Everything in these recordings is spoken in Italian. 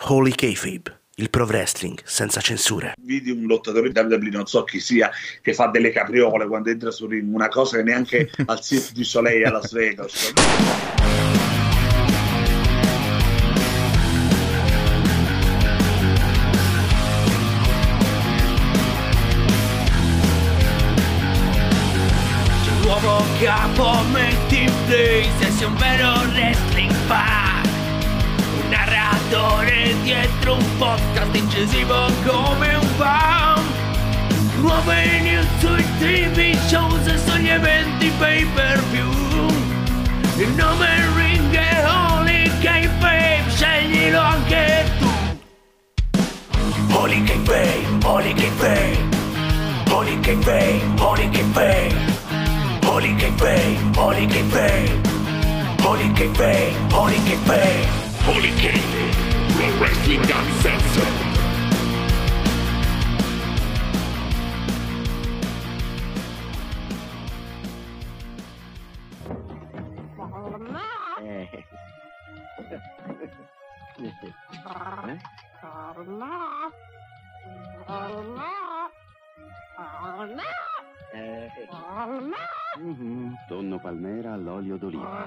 Holy Kayfabe, il pro wrestling senza censure. Vidi un lottatore di WWE, non so chi sia, che fa delle capriole quando entra su ring, una cosa che neanche al Cirque du Soleil a Las Vegas. Nuovo capo metti in play se sei un vero wrestling fan narratore dietro un podcast incisivo come un fan Nuove news sui tv shows e sugli eventi pay per view Il nome ring è Holy K-Fame, sceglilo anche tu. Holy K-Fame, Holy K-Fame Holy K-Fame, Holy K-Fame Holy K-Fame, Holy K-Fame Holy K-Fame, Holy K-Fame Holy King, Pro Wrestling Uncensored. Mhm, Tonno palmera all'olio d'oliva.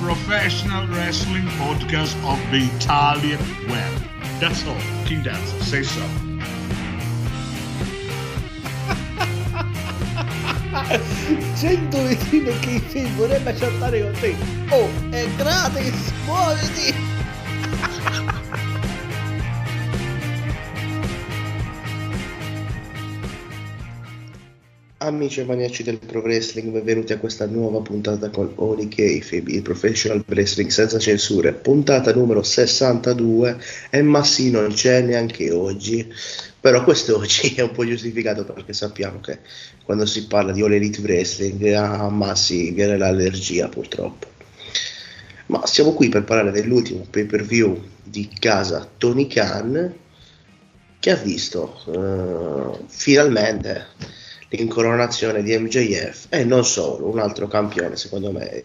professional wrestling podcast of the Italian web. That's all. King Dance, say so. 100 vicino che film vorrebbe chattare con te. Oh, è gratis, muoviti! Amici e maniaci del Pro Wrestling, benvenuti a questa nuova puntata con Oli Kayfabe, il professional wrestling senza censure, puntata numero 62 e Massi non c'è neanche oggi, però questo oggi è un po' giustificato perché sappiamo che quando si parla di All Elite Wrestling a Massi viene l'allergia purtroppo. Ma siamo qui per parlare dell'ultimo pay per view di casa Tony Khan che ha visto eh, finalmente l'incoronazione di MJF e non solo, un altro campione secondo me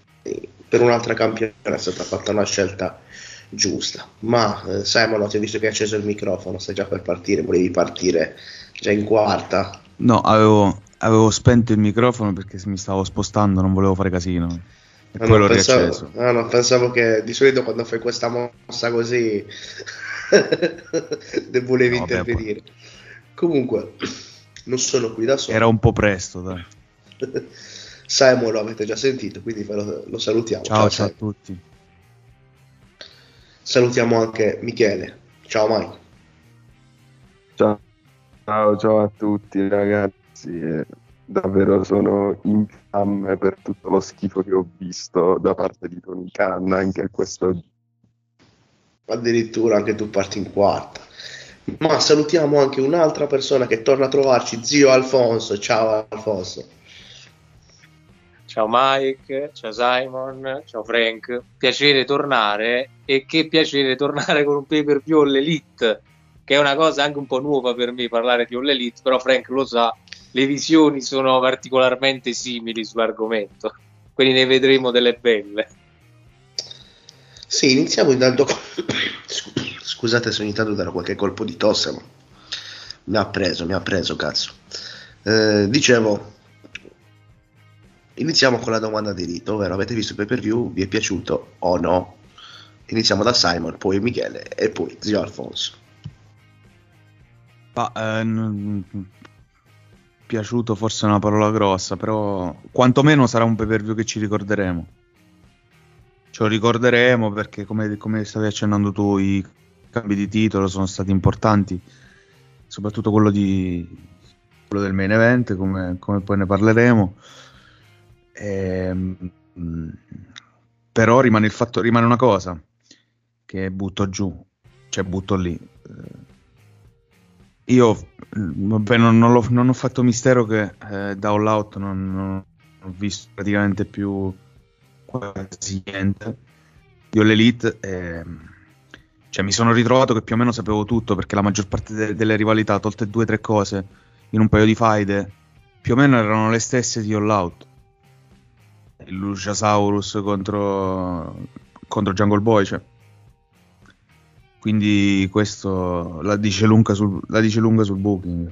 per un'altra campione è stata fatta una scelta giusta ma eh, Simon ti ho visto che hai acceso il microfono stai già per partire, volevi partire già in quarta No, avevo, avevo spento il microfono perché mi stavo spostando, non volevo fare casino. E Ah, poi no, l'ho pensavo, riacceso. ah, no, pensavo che di solito quando fai questa mossa così volevi No, vabbè, intervenire comunque non sono qui da solo Era un po' presto, dai. Simon lo avete già sentito quindi ve lo, lo salutiamo Ciao, ciao a Simon. tutti. salutiamo anche Michele ciao Mike Ciao, ciao, ciao a tutti ragazzi, eh, davvero sono in fiamme per tutto lo schifo che ho visto da parte di Tony Khan anche questo addirittura anche tu parti in quarta. Ma salutiamo anche un'altra persona che torna a trovarci, zio Alfonso. Ciao Alfonso. Ciao Mike, ciao Simon, ciao Frank. Piacere tornare e che piacere tornare con un pay per view all'Elite, che è una cosa anche un po' nuova per me parlare di All Elite, però Frank lo sa, le visioni sono particolarmente simili sull'argomento, quindi ne vedremo delle belle. Sì, iniziamo intanto. Scu- Scusate se ogni tanto darò qualche colpo di tosse, ma mi ha preso, mi ha preso, cazzo. Eh, dicevo, iniziamo con la domanda di rito, ovvero avete visto il pay per view? Vi è piaciuto o no? Iniziamo da Simon, poi Michele e poi zio Alfonso. Ma, eh, piaciuto forse è una parola grossa, però quantomeno sarà un pay per view che ci ricorderemo. Ce lo ricorderemo perché, come, come stavi accennando tu, i cambi di titolo sono stati importanti, soprattutto quello, di, quello del main event, come, come poi ne parleremo. Ehm, mh, però rimane, il fatto, rimane una cosa che butto giù, cioè butto lì. Eh, io vabbè, non, non l'ho- non ho fatto mistero che eh, da All Out non, non ho visto praticamente più quasi niente di All Elite. Cioè, mi sono ritrovato che più o meno sapevo tutto perché la maggior parte de- delle rivalità, tolte due o tre cose in un paio di faide, più o meno erano le stesse di All Out. Il Luciasaurus contro, contro Jungle Boy, cioè. Quindi questo la dice sul, la dice lunga sul booking.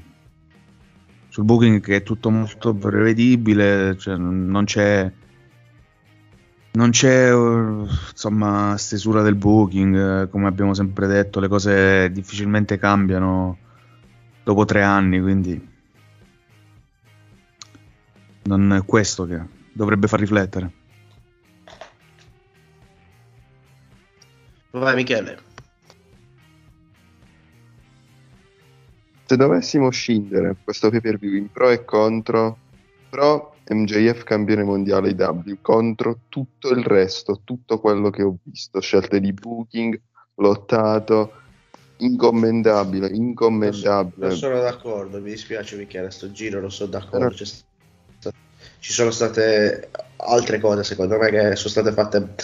Sul booking che è tutto molto prevedibile, cioè non c'è non c'è insomma stesura del booking, come abbiamo sempre detto, le cose difficilmente cambiano dopo tre anni, quindi non è questo che dovrebbe far riflettere. Vai Michele. Se dovessimo scindere questo pay per view in pro e contro, pro MJF campione mondiale IW, contro tutto il resto, tutto quello che ho visto, scelte di booking, lottato, incommendabile, incommendabile. Non sono d'accordo, mi dispiace Michele, sto giro non sono d'accordo. Però- sta- Ci sono state altre cose secondo me che sono state fatte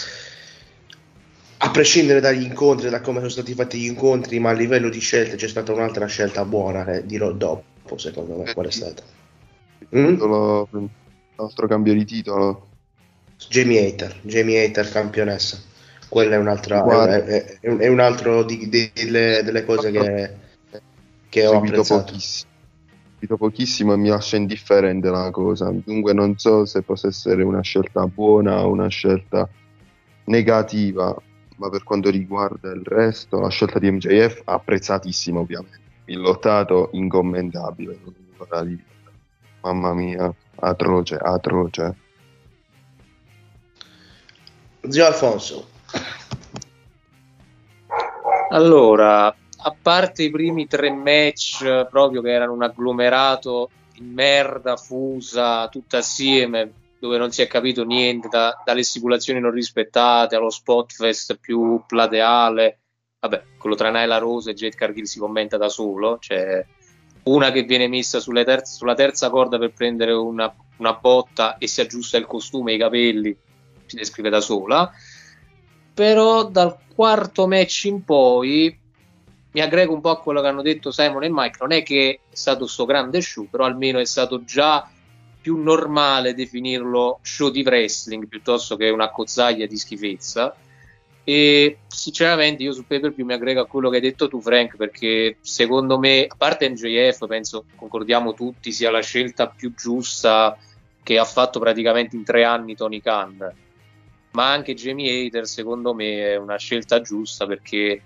a prescindere dagli incontri, da come sono stati fatti gli incontri, ma a livello di scelte c'è stata un'altra scelta buona che dirò dopo, secondo me, qual è stata. Mm? Altro cambio di titolo. Jamie Hater, Jamie Hater campionessa. Quella è un'altra, è, è- è un altro di- di- delle, delle cose che, che ho seguito apprezzato. pochissimo. Seguito pochissimo e mi lascia indifferente la cosa. Dunque non so se possa essere una scelta buona o una scelta negativa, ma per quanto riguarda il resto, la scelta di MJF apprezzatissima ovviamente. Il lottato dire. Mamma mia, atroce, atroce. Zio Alfonso, Allora, a parte i primi tre match proprio che erano un agglomerato di merda fusa tutta assieme, dove non si è capito niente, da- dalle stipulazioni non rispettate allo spot fest più plateale, vabbè, quello tra Naila Rose e Jade Cargill si commenta da solo, cioè una che viene messa terze- sulla terza corda per prendere una, una botta e si aggiusta il costume e i capelli, si descrive da sola. Però dal quarto match in poi mi aggrego un po' a quello che hanno detto Simon e Mike non è che è stato sto grande show però almeno è stato già più normale definirlo show di wrestling piuttosto che una cozzaglia di schifezza e sinceramente io sul pay per view mi aggrego a quello che hai detto tu Frank perché secondo me a parte MJF penso concordiamo tutti sia la scelta più giusta che ha fatto praticamente in tre anni Tony Khan. Ma anche Jamie Hater secondo me è una scelta giusta perché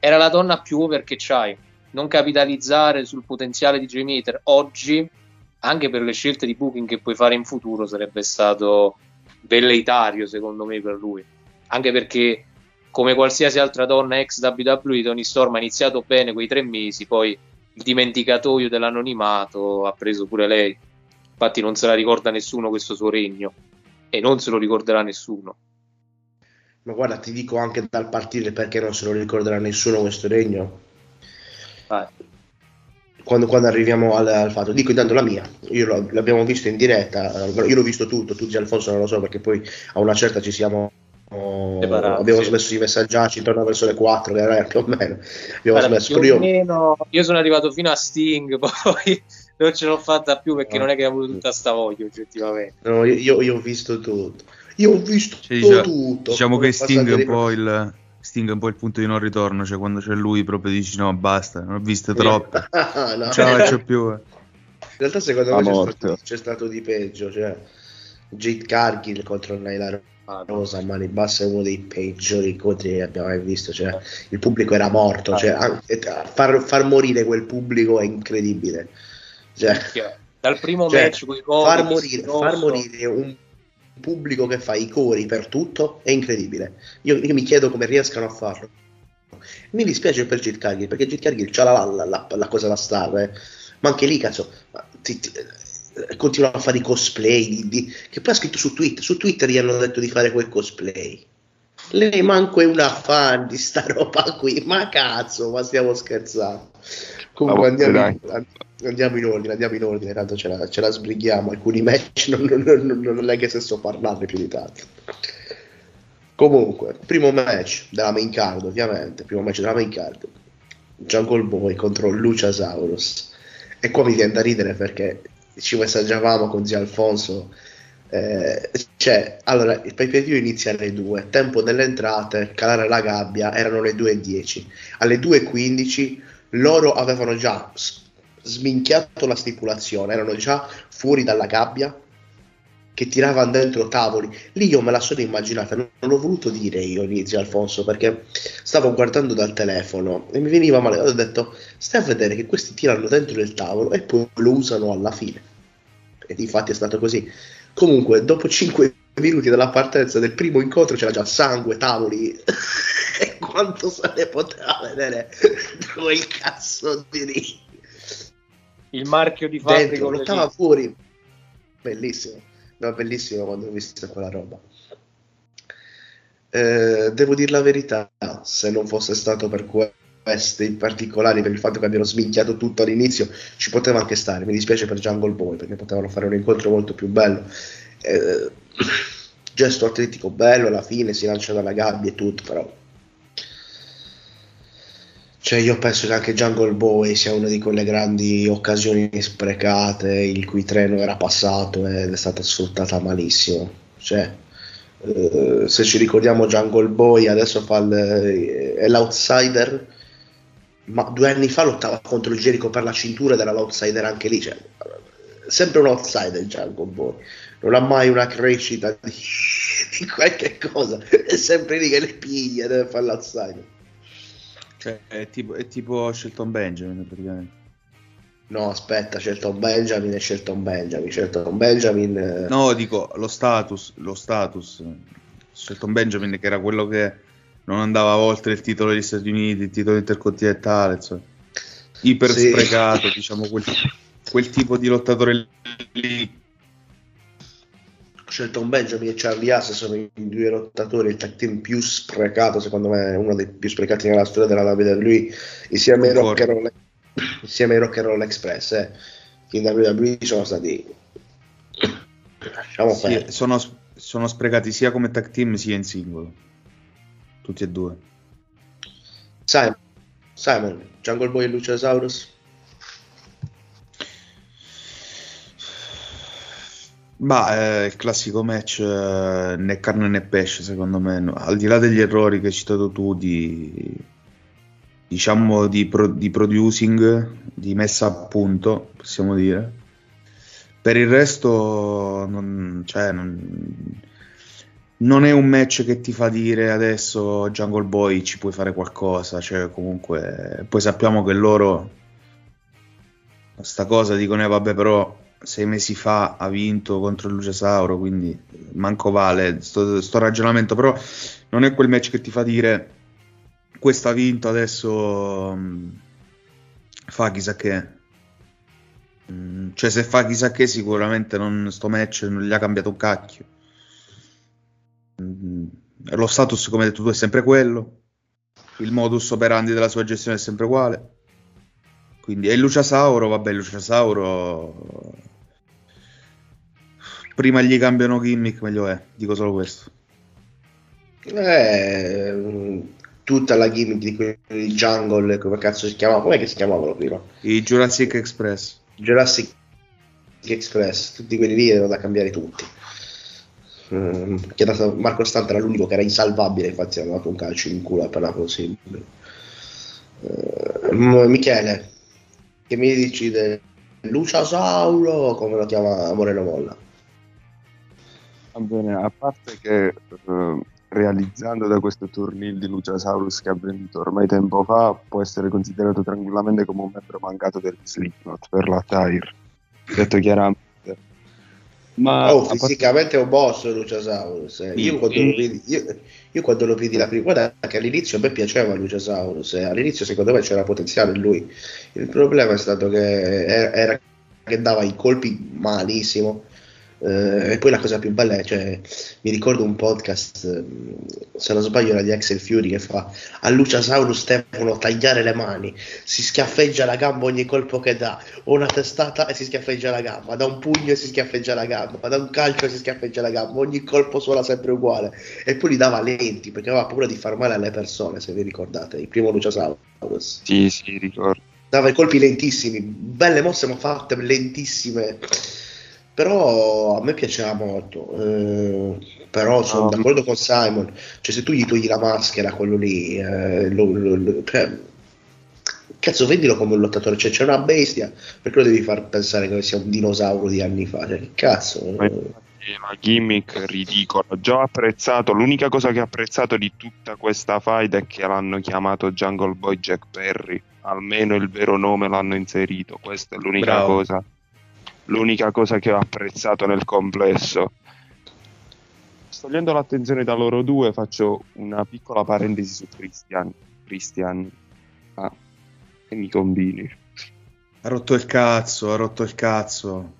era la donna più over che c'hai. Non capitalizzare sul potenziale di Jamie Hater oggi anche per le scelte di booking che puoi fare in futuro sarebbe stato velleitario secondo me per lui. Anche perché come qualsiasi altra donna ex WWE Tony Storm ha iniziato bene quei tre mesi poi il dimenticatoio dell'anonimato ha preso pure lei infatti non se la ricorda nessuno questo suo regno e non se lo ricorderà nessuno ma guarda, ti dico anche dal partire perché non se lo ricorderà nessuno questo regno. Vai. Quando, quando arriviamo al, al fatto, dico intanto la mia, io l'abbiamo visto in diretta, io l'ho visto tutto, tu Alfonso non lo so perché poi a una certa ci siamo Separati, abbiamo sì. smesso i messaggi intorno verso le 4 eh, più o meno abbiamo Guarda, smesso più però o io meno- io sono arrivato fino a Sting poi non ce l'ho fatta più perché Ah. non è che ho avuto tutta sta voglia oggettivamente no, io, io- io ho visto tutto io ho visto Cioè, tutto diciamo che Sting è, un po il, Sting è un po' il punto di non ritorno, cioè quando c'è lui proprio dici no basta, ne ho viste troppe, no. non ce la faccio più. eh. In realtà secondo La me c'è stato, c'è stato di peggio, cioè Jade Cargill contro Nyla Rosa a mani basse è uno dei peggiori incontri che abbiamo mai visto. Cioè, il pubblico era morto. Cioè, anche- far, far morire quel pubblico è incredibile. Cioè, Dal primo cioè, match con i cori, far, morire, far morire un pubblico che fa i cori per tutto è incredibile. Io, io mi chiedo come riescano a farlo. Mi dispiace per Git Cargill perché Git Cargill c'ha la, la, la- la cosa da star, eh. ma anche lì, cazzo, ti- ti- eh, continua a fare i cosplay. di- di- che poi ha scritto su Twitter. Su Twitter gli hanno detto di fare quel cosplay. Lei manco è una fan di sta roba qui, ma cazzo, ma stiamo scherzando. Comunque andiamo in, andiamo in ordine, andiamo in ordine, tanto ce la, ce la sbrighiamo. Alcuni match non, non, non, non è che se so parlarne più di tanto. Comunque, primo match della main card, ovviamente, primo match della main card. Jungle Boy contro Luciasaurus. E qua mi viene da ridere perché ci messaggiavamo con zio Alfonso. eh, cioè, allora, il pay per view inizia alle 2, tempo delle entrate, calare la gabbia, erano le 2.10. Alle 2.15 loro avevano già sminchiato la stipulazione, erano già fuori dalla gabbia che tiravano dentro tavoli. Lì io me la sono immaginata, non, non l'ho voluto dire io inizio Alfonso perché stavo guardando dal telefono e mi veniva male. Ho detto, stai a vedere che questi tirano dentro il tavolo e poi lo usano alla fine. E infatti è stato così. Comunque, dopo 5 minuti dalla partenza del primo incontro c'era già sangue, tavoli e quanto se ne poteva vedere quel cazzo di ring. il marchio di fabbrica Dentro, lo lottava fuori. Bellissimo. No, bellissimo quando ho visto quella roba. Eh, devo dire la verità, se non fosse stato per questi particolari, per il fatto che abbiano sminchiato tutto all'inizio, ci poteva anche stare. Mi dispiace per Jungle Boy perché potevano fare un incontro molto più bello. Eh, gesto atletico bello, alla fine si lancia dalla gabbia e tutto, però cioè, io penso che anche Jungle Boy sia una di quelle grandi occasioni sprecate, il cui treno era passato ed è stata sfruttata malissimo. Cioè, eh, se ci ricordiamo Jungle Boy, adesso fa il- è l'outsider, ma due anni fa lottava contro il Jericho per la cintura ed era l'outsider anche lì. Cioè, sempre un outsider Jungle Boy, non ha mai una crescita di, di qualche cosa, è sempre lì che le piglia, deve fare l'outsider. Cioè, è tipo, è tipo Shelton Benjamin praticamente. No, aspetta, Shelton Benjamin e Shelton Benjamin. Shelton Benjamin. eh, No, dico lo status, lo status. Shelton Benjamin che era quello che non andava oltre il titolo degli Stati Uniti, il titolo intercontinentale, insomma. Iper Sì. sprecato, diciamo, quel, quel tipo di lottatore lì. Shelton Benjamin e Charlie Haas sono i due lottatori, il tag team più sprecato, secondo me, uno dei più sprecati nella storia della WWE, insieme ai Rock Roll, insieme ai Rock and Roll Express. Eh. In WWE sono stati. Lasciamo Sì, sono, sono sprecati sia come tag team sia in singolo. Tutti e due. Simon, Simon, Jungle Boy e Luciasaurus. Ma è il classico match eh, né carne né pesce, secondo me. Al di là degli errori che hai citato tu, di diciamo di, pro- di producing, di messa a punto, possiamo dire. Per il resto, non, cioè, non, non è un match che ti fa dire adesso Jungle Boy ci puoi fare qualcosa. Cioè, comunque, poi sappiamo che loro sta cosa dicono, eh, vabbè, però sei mesi fa ha vinto contro il Lucesauro, quindi manco vale sto, sto ragionamento, però non è quel match che ti fa dire questo ha vinto, adesso mm, fa chissà che. Mm, cioè se fa chissà che sicuramente non, sto match non gli ha cambiato un cacchio. Mm, lo status, come hai detto tu, è sempre quello. Il modus operandi della sua gestione è sempre uguale. Quindi, il Luciasauro, vabbè, il Luciasauro. Prima gli cambiano gimmick, meglio è. Dico solo questo. Eh, tutta la gimmick di quelli di Jungle, come cazzo si chiamava? Com'è che si chiamavano prima? I Jurassic Express. Jurassic Express, tutti quelli lì erano da cambiare tutti. Mm, Marco Stante era l'unico che era insalvabile, infatti hanno dato un calcio in culo appena possibile. M- Michele, che mi dici del Luciasauro, come lo chiama Moreno Molla? Va bene, a parte che eh, realizzando da questo turnil di Luciasaurus che ha venduto ormai tempo fa, può essere considerato tranquillamente come un membro mancato del Slipknot per la Tire. Detto chiaramente. Ma oh, fisicamente è un boss Luciasaurus. eh. Io, quando vidi, io, io quando lo vidi la prima, guarda che all'inizio a me piaceva Luciasaurus, eh. all'inizio secondo me c'era potenziale in lui. Il problema è stato che era, era che dava i colpi malissimo. Eh, e poi la cosa più bella è, cioè, mi ricordo un podcast, ehm, se non sbaglio era di Axel Fury che fa a Luciasaurus devono tagliare le mani, si schiaffeggia la gamba ogni colpo che dà, o una testata e si schiaffeggia la gamba, da un pugno e si schiaffeggia la gamba, da un calcio e si schiaffeggia la gamba, ogni colpo suona sempre uguale. E poi li dava lenti perché aveva paura di far male alle persone, se vi ricordate, il primo Luciasaurus. Sì, sì, ricordo. Dava i colpi lentissimi, belle mosse ma fatte lentissime. Però a me piaceva molto. eh, però sono No. d'accordo con Simon. Cioè, se tu gli togli la maschera, quello lì, eh, lo- lo- lo- cioè, cazzo, vendilo come un lottatore. Cioè, c'è una bestia, perché lo devi far pensare che sia un dinosauro di anni fa? Cioè, che cazzo? Ma una gimmick ridicola. Già ho apprezzato, l'unica cosa che ho apprezzato di tutta questa fight è che l'hanno chiamato Jungle Boy Jack Perry. Almeno il vero nome l'hanno inserito. Questa è l'unica Bravo. cosa. L'unica cosa che ho apprezzato nel complesso. Togliendo l'attenzione da loro due, faccio una piccola parentesi su Christian. Christian, ah, che mi combini? Ha rotto il cazzo, ha rotto il cazzo.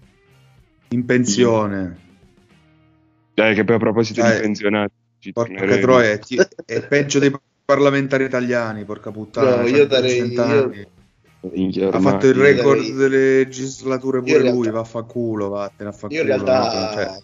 In pensione. Eh, che poi a proposito Eh, di pensionati, ci Porca troia, è, è peggio dei parlamentari italiani, porca puttana. No, io c'ha darei- 200 io- anni. Minchia, Ha fatto il io record darei- delle legislature io pure realtà- lui, vaffanculo, vattene a fa Io in realtà no? Cioè,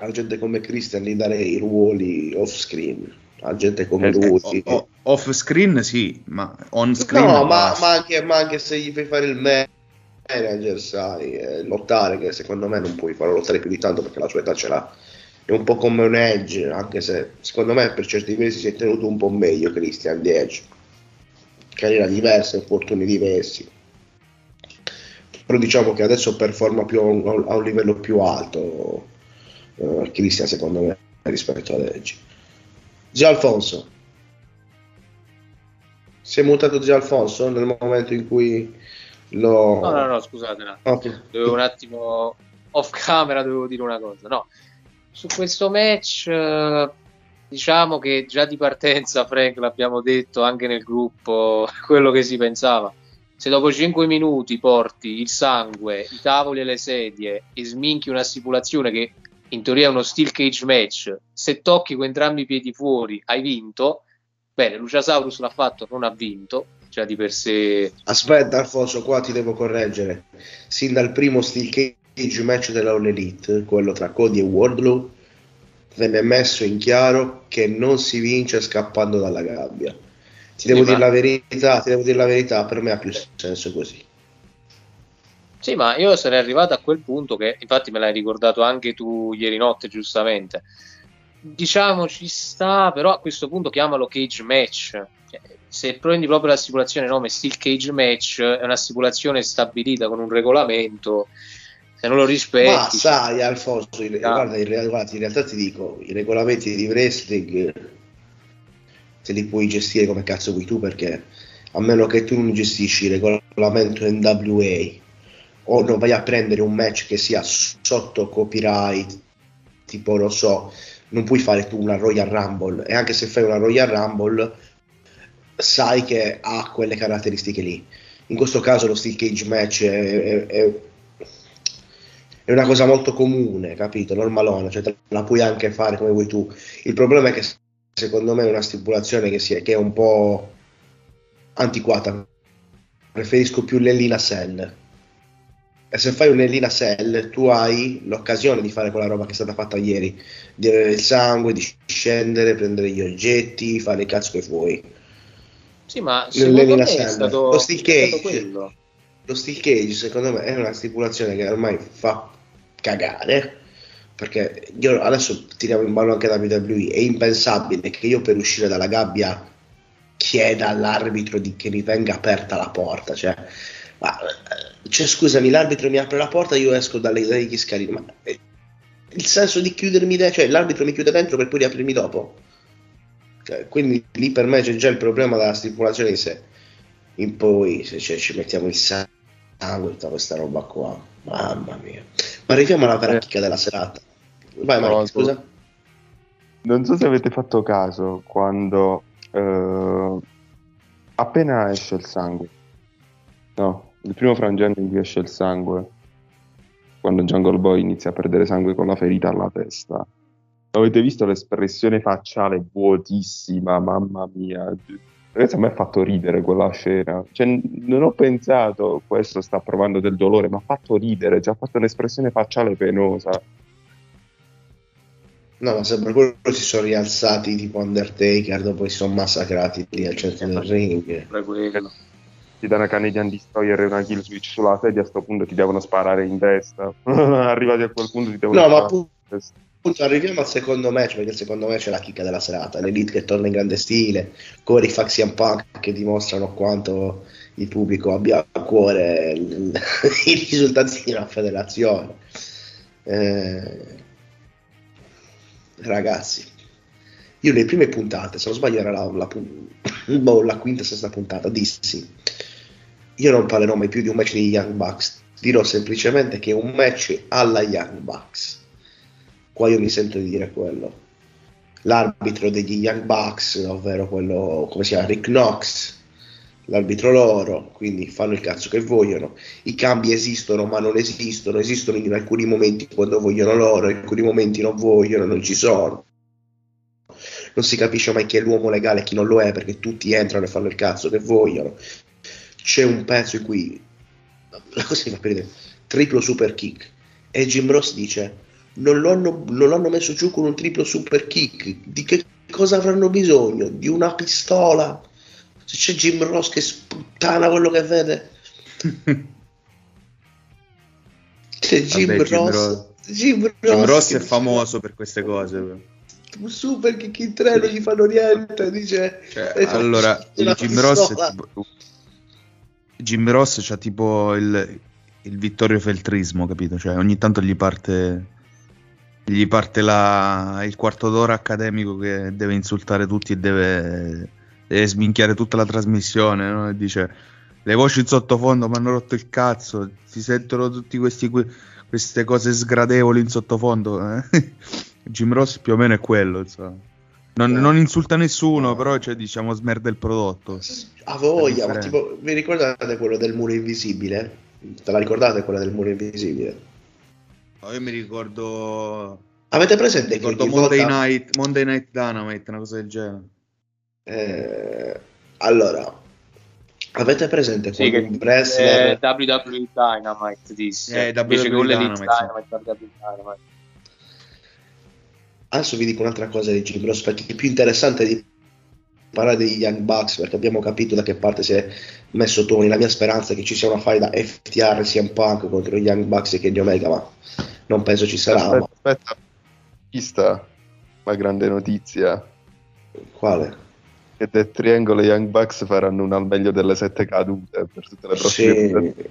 a gente come Christian gli darei i ruoli off screen. A gente come Eh, lui. o- o- off screen sì, ma on screen No, ma, ma anche, ma anche se gli fai fare il manager, sai, eh, lottare, che secondo me non puoi farlo lottare più di tanto perché la sua età ce l'ha. È un po' come un Edge, anche se secondo me per certi versi si è tenuto un po' meglio Christian di Edge. Carriera diversa, infortuni diversi. Però diciamo che adesso performa più a un, a un livello più alto eh, Christian secondo me rispetto ad Edge. Zio Alfonso. Si è mutato Zio Alfonso nel momento in cui lo... No, no, no, scusate, un attimo. Ok. dovevo un attimo off camera dovevo dire una cosa. No, su questo match eh, diciamo che già di partenza, Frank, l'abbiamo detto anche nel gruppo, quello che si pensava. Se dopo 5 minuti porti il sangue, i tavoli e le sedie e sminchi una stipulazione che in teoria è uno steel cage match, se tocchi con entrambi i piedi fuori hai vinto. Bene, Luciasaurus l'ha fatto, non ha vinto, già di per sé Aspetta Alfonso, qua ti devo correggere. Sin dal primo Steel Cage match della All Elite, quello tra Cody e Wardlow, venne messo in chiaro che non si vince scappando dalla gabbia. Ti devo Sì, dire ma- la verità, ti devo dire la verità, per me ha più senso così. Sì, ma io sarei arrivato a quel punto che infatti me l'hai ricordato anche tu ieri notte, giustamente. Diciamo ci sta, però a questo punto chiamalo cage match. Se prendi proprio la stipulazione nome steel cage match, è una stipulazione stabilita con un regolamento. Se non lo rispetti, Ma sai Alfonso, in, Ah. guarda, in, guarda, in realtà ti dico, i regolamenti di wrestling te li puoi gestire come cazzo vuoi tu perché a meno che tu non gestisci il regolamento NWA o non vai a prendere un match che sia sotto copyright, tipo lo so, non puoi fare tu una Royal Rumble e anche se fai una Royal Rumble sai che ha quelle caratteristiche lì. In questo caso lo steel cage match è, è- è- è una cosa molto comune, capito? Normalona, cioè la puoi anche fare come vuoi tu. Il problema è che secondo me è una stipulazione che, è, che è un po' antiquata. Preferisco più l'Ellina Cell. E se fai un'Ellina Cell, tu hai l'occasione di fare quella roba che è stata fatta ieri, di avere il sangue, di scendere, prendere gli oggetti, fare il cazzo che vuoi. sì, ma secondo me è stato, Lo steel cage. quello. Lo steel cage secondo me è una stipulazione che ormai fa cagare perché io adesso tiriamo in ballo anche da WWE è impensabile che io per uscire dalla gabbia chieda all'arbitro di che mi venga aperta la porta cioè, ma, cioè, scusami l'arbitro mi apre la porta io esco dalle, dagli scalini ma, eh, il senso di chiudermi dentro, cioè l'arbitro mi chiude dentro per poi riaprirmi dopo. Cioè, quindi lì per me c'è già il problema della stipulazione di sé. In poi se cioè, ci mettiamo il sangue, tutta questa roba qua, mamma mia. Ma arriviamo alla vera chicca della serata. Vai, No, Mike, scusa. Non so se avete fatto caso quando eh, appena esce il sangue, no, il primo frangente in cui esce il sangue, quando Jungle Boy inizia a perdere sangue con la ferita alla testa. Avete visto l'espressione facciale vuotissima, mamma mia. Ragazzi, a me ha fatto ridere quella scena. Cioè, non ho pensato questo sta provando del dolore, ma ha fatto ridere, ci ha fatto un'espressione facciale penosa. No, ma sembra quello che si sono rialzati tipo Undertaker, dopo si sono massacrati lì al centro del ring. ti dà una Canadian Destroyer e una kill switch sulla sedia, a sto punto ti devono sparare in testa. Arrivati a quel punto ti devono No, ma sparare appunto, in testa. Appunto arriviamo al secondo match, perché secondo match è la chicca della serata. L'Elite che torna in grande stile, Corey Fax e Punk che dimostrano quanto il pubblico abbia a cuore i risultati di una federazione. Eh, ragazzi, io nelle prime puntate, se non sbaglio era la, la pu- boh, la quinta o sesta puntata, dissi io non parlerò mai più di un match degli Young Bucks, dirò semplicemente che è un match alla Young Bucks. Qua io mi sento di dire quello. L'arbitro degli Young Bucks, ovvero quello, come si chiama, Rick Knox, l'arbitro loro, quindi fanno il cazzo che vogliono. I cambi esistono ma non esistono, esistono in alcuni momenti quando vogliono loro, in alcuni momenti non vogliono, non ci sono. Non si capisce mai chi è l'uomo legale e chi non lo è perché tutti entrano e fanno il cazzo che vogliono. C'è un pezzo in cui la cosa mi fa per ridere, triplo super kick e Jim Ross dice non l'hanno, non l'hanno messo giù con un triplo super kick di che cosa avranno bisogno? di una pistola se c'è Jim Ross che sputtana quello che vede c'è Jim, Vabbè, Jim Ross, Jim Ross, Jim Ross che è famoso per queste cose. però. un super kick in tre non gli fanno niente dice "Eh, Allora, una il Jim Ross, è pistola". tipo- Jim Ross c'ha tipo il, il Vittorio Feltrismo, capito? Cioè, ogni tanto gli parte gli parte la- il quarto d'ora accademico che deve insultare tutti e deve, deve sminchiare tutta la trasmissione, no? E dice le voci in sottofondo mi hanno rotto il cazzo, si sentono tutte queste cose sgradevoli in sottofondo. eh? Jim Ross più o meno è quello. Non, non insulta nessuno, però cioè, diciamo smerda il prodotto. A voglia, ma tipo, vi ricordate quello del muro invisibile? Te la ricordate quella del muro invisibile? No, io mi ricordo. Avete presente ricordo Monday volta- Night, Monday Night Dynamite, una cosa del genere. Eh, allora, avete presente Sì, quando che un wrestler... eh, WWE Dynamite disse. Eh, Invece che WWE Dynamite, Dynamite, WWE Dynamite. Adesso vi dico un'altra cosa di Jim Ross perché è più interessante di parlare degli Young Bucks perché abbiamo capito da che parte si è messo Tony. La mia speranza è che ci sia una faida FTR CM Punk contro gli Young Bucks e Kenny Omega, ma non penso ci sarà. Aspetta, ma- aspetta. Chi sta? La grande notizia. Quale? Che Death Triangle e Young Bucks faranno un al meglio delle sette cadute per tutte le prossime Sì, puntate.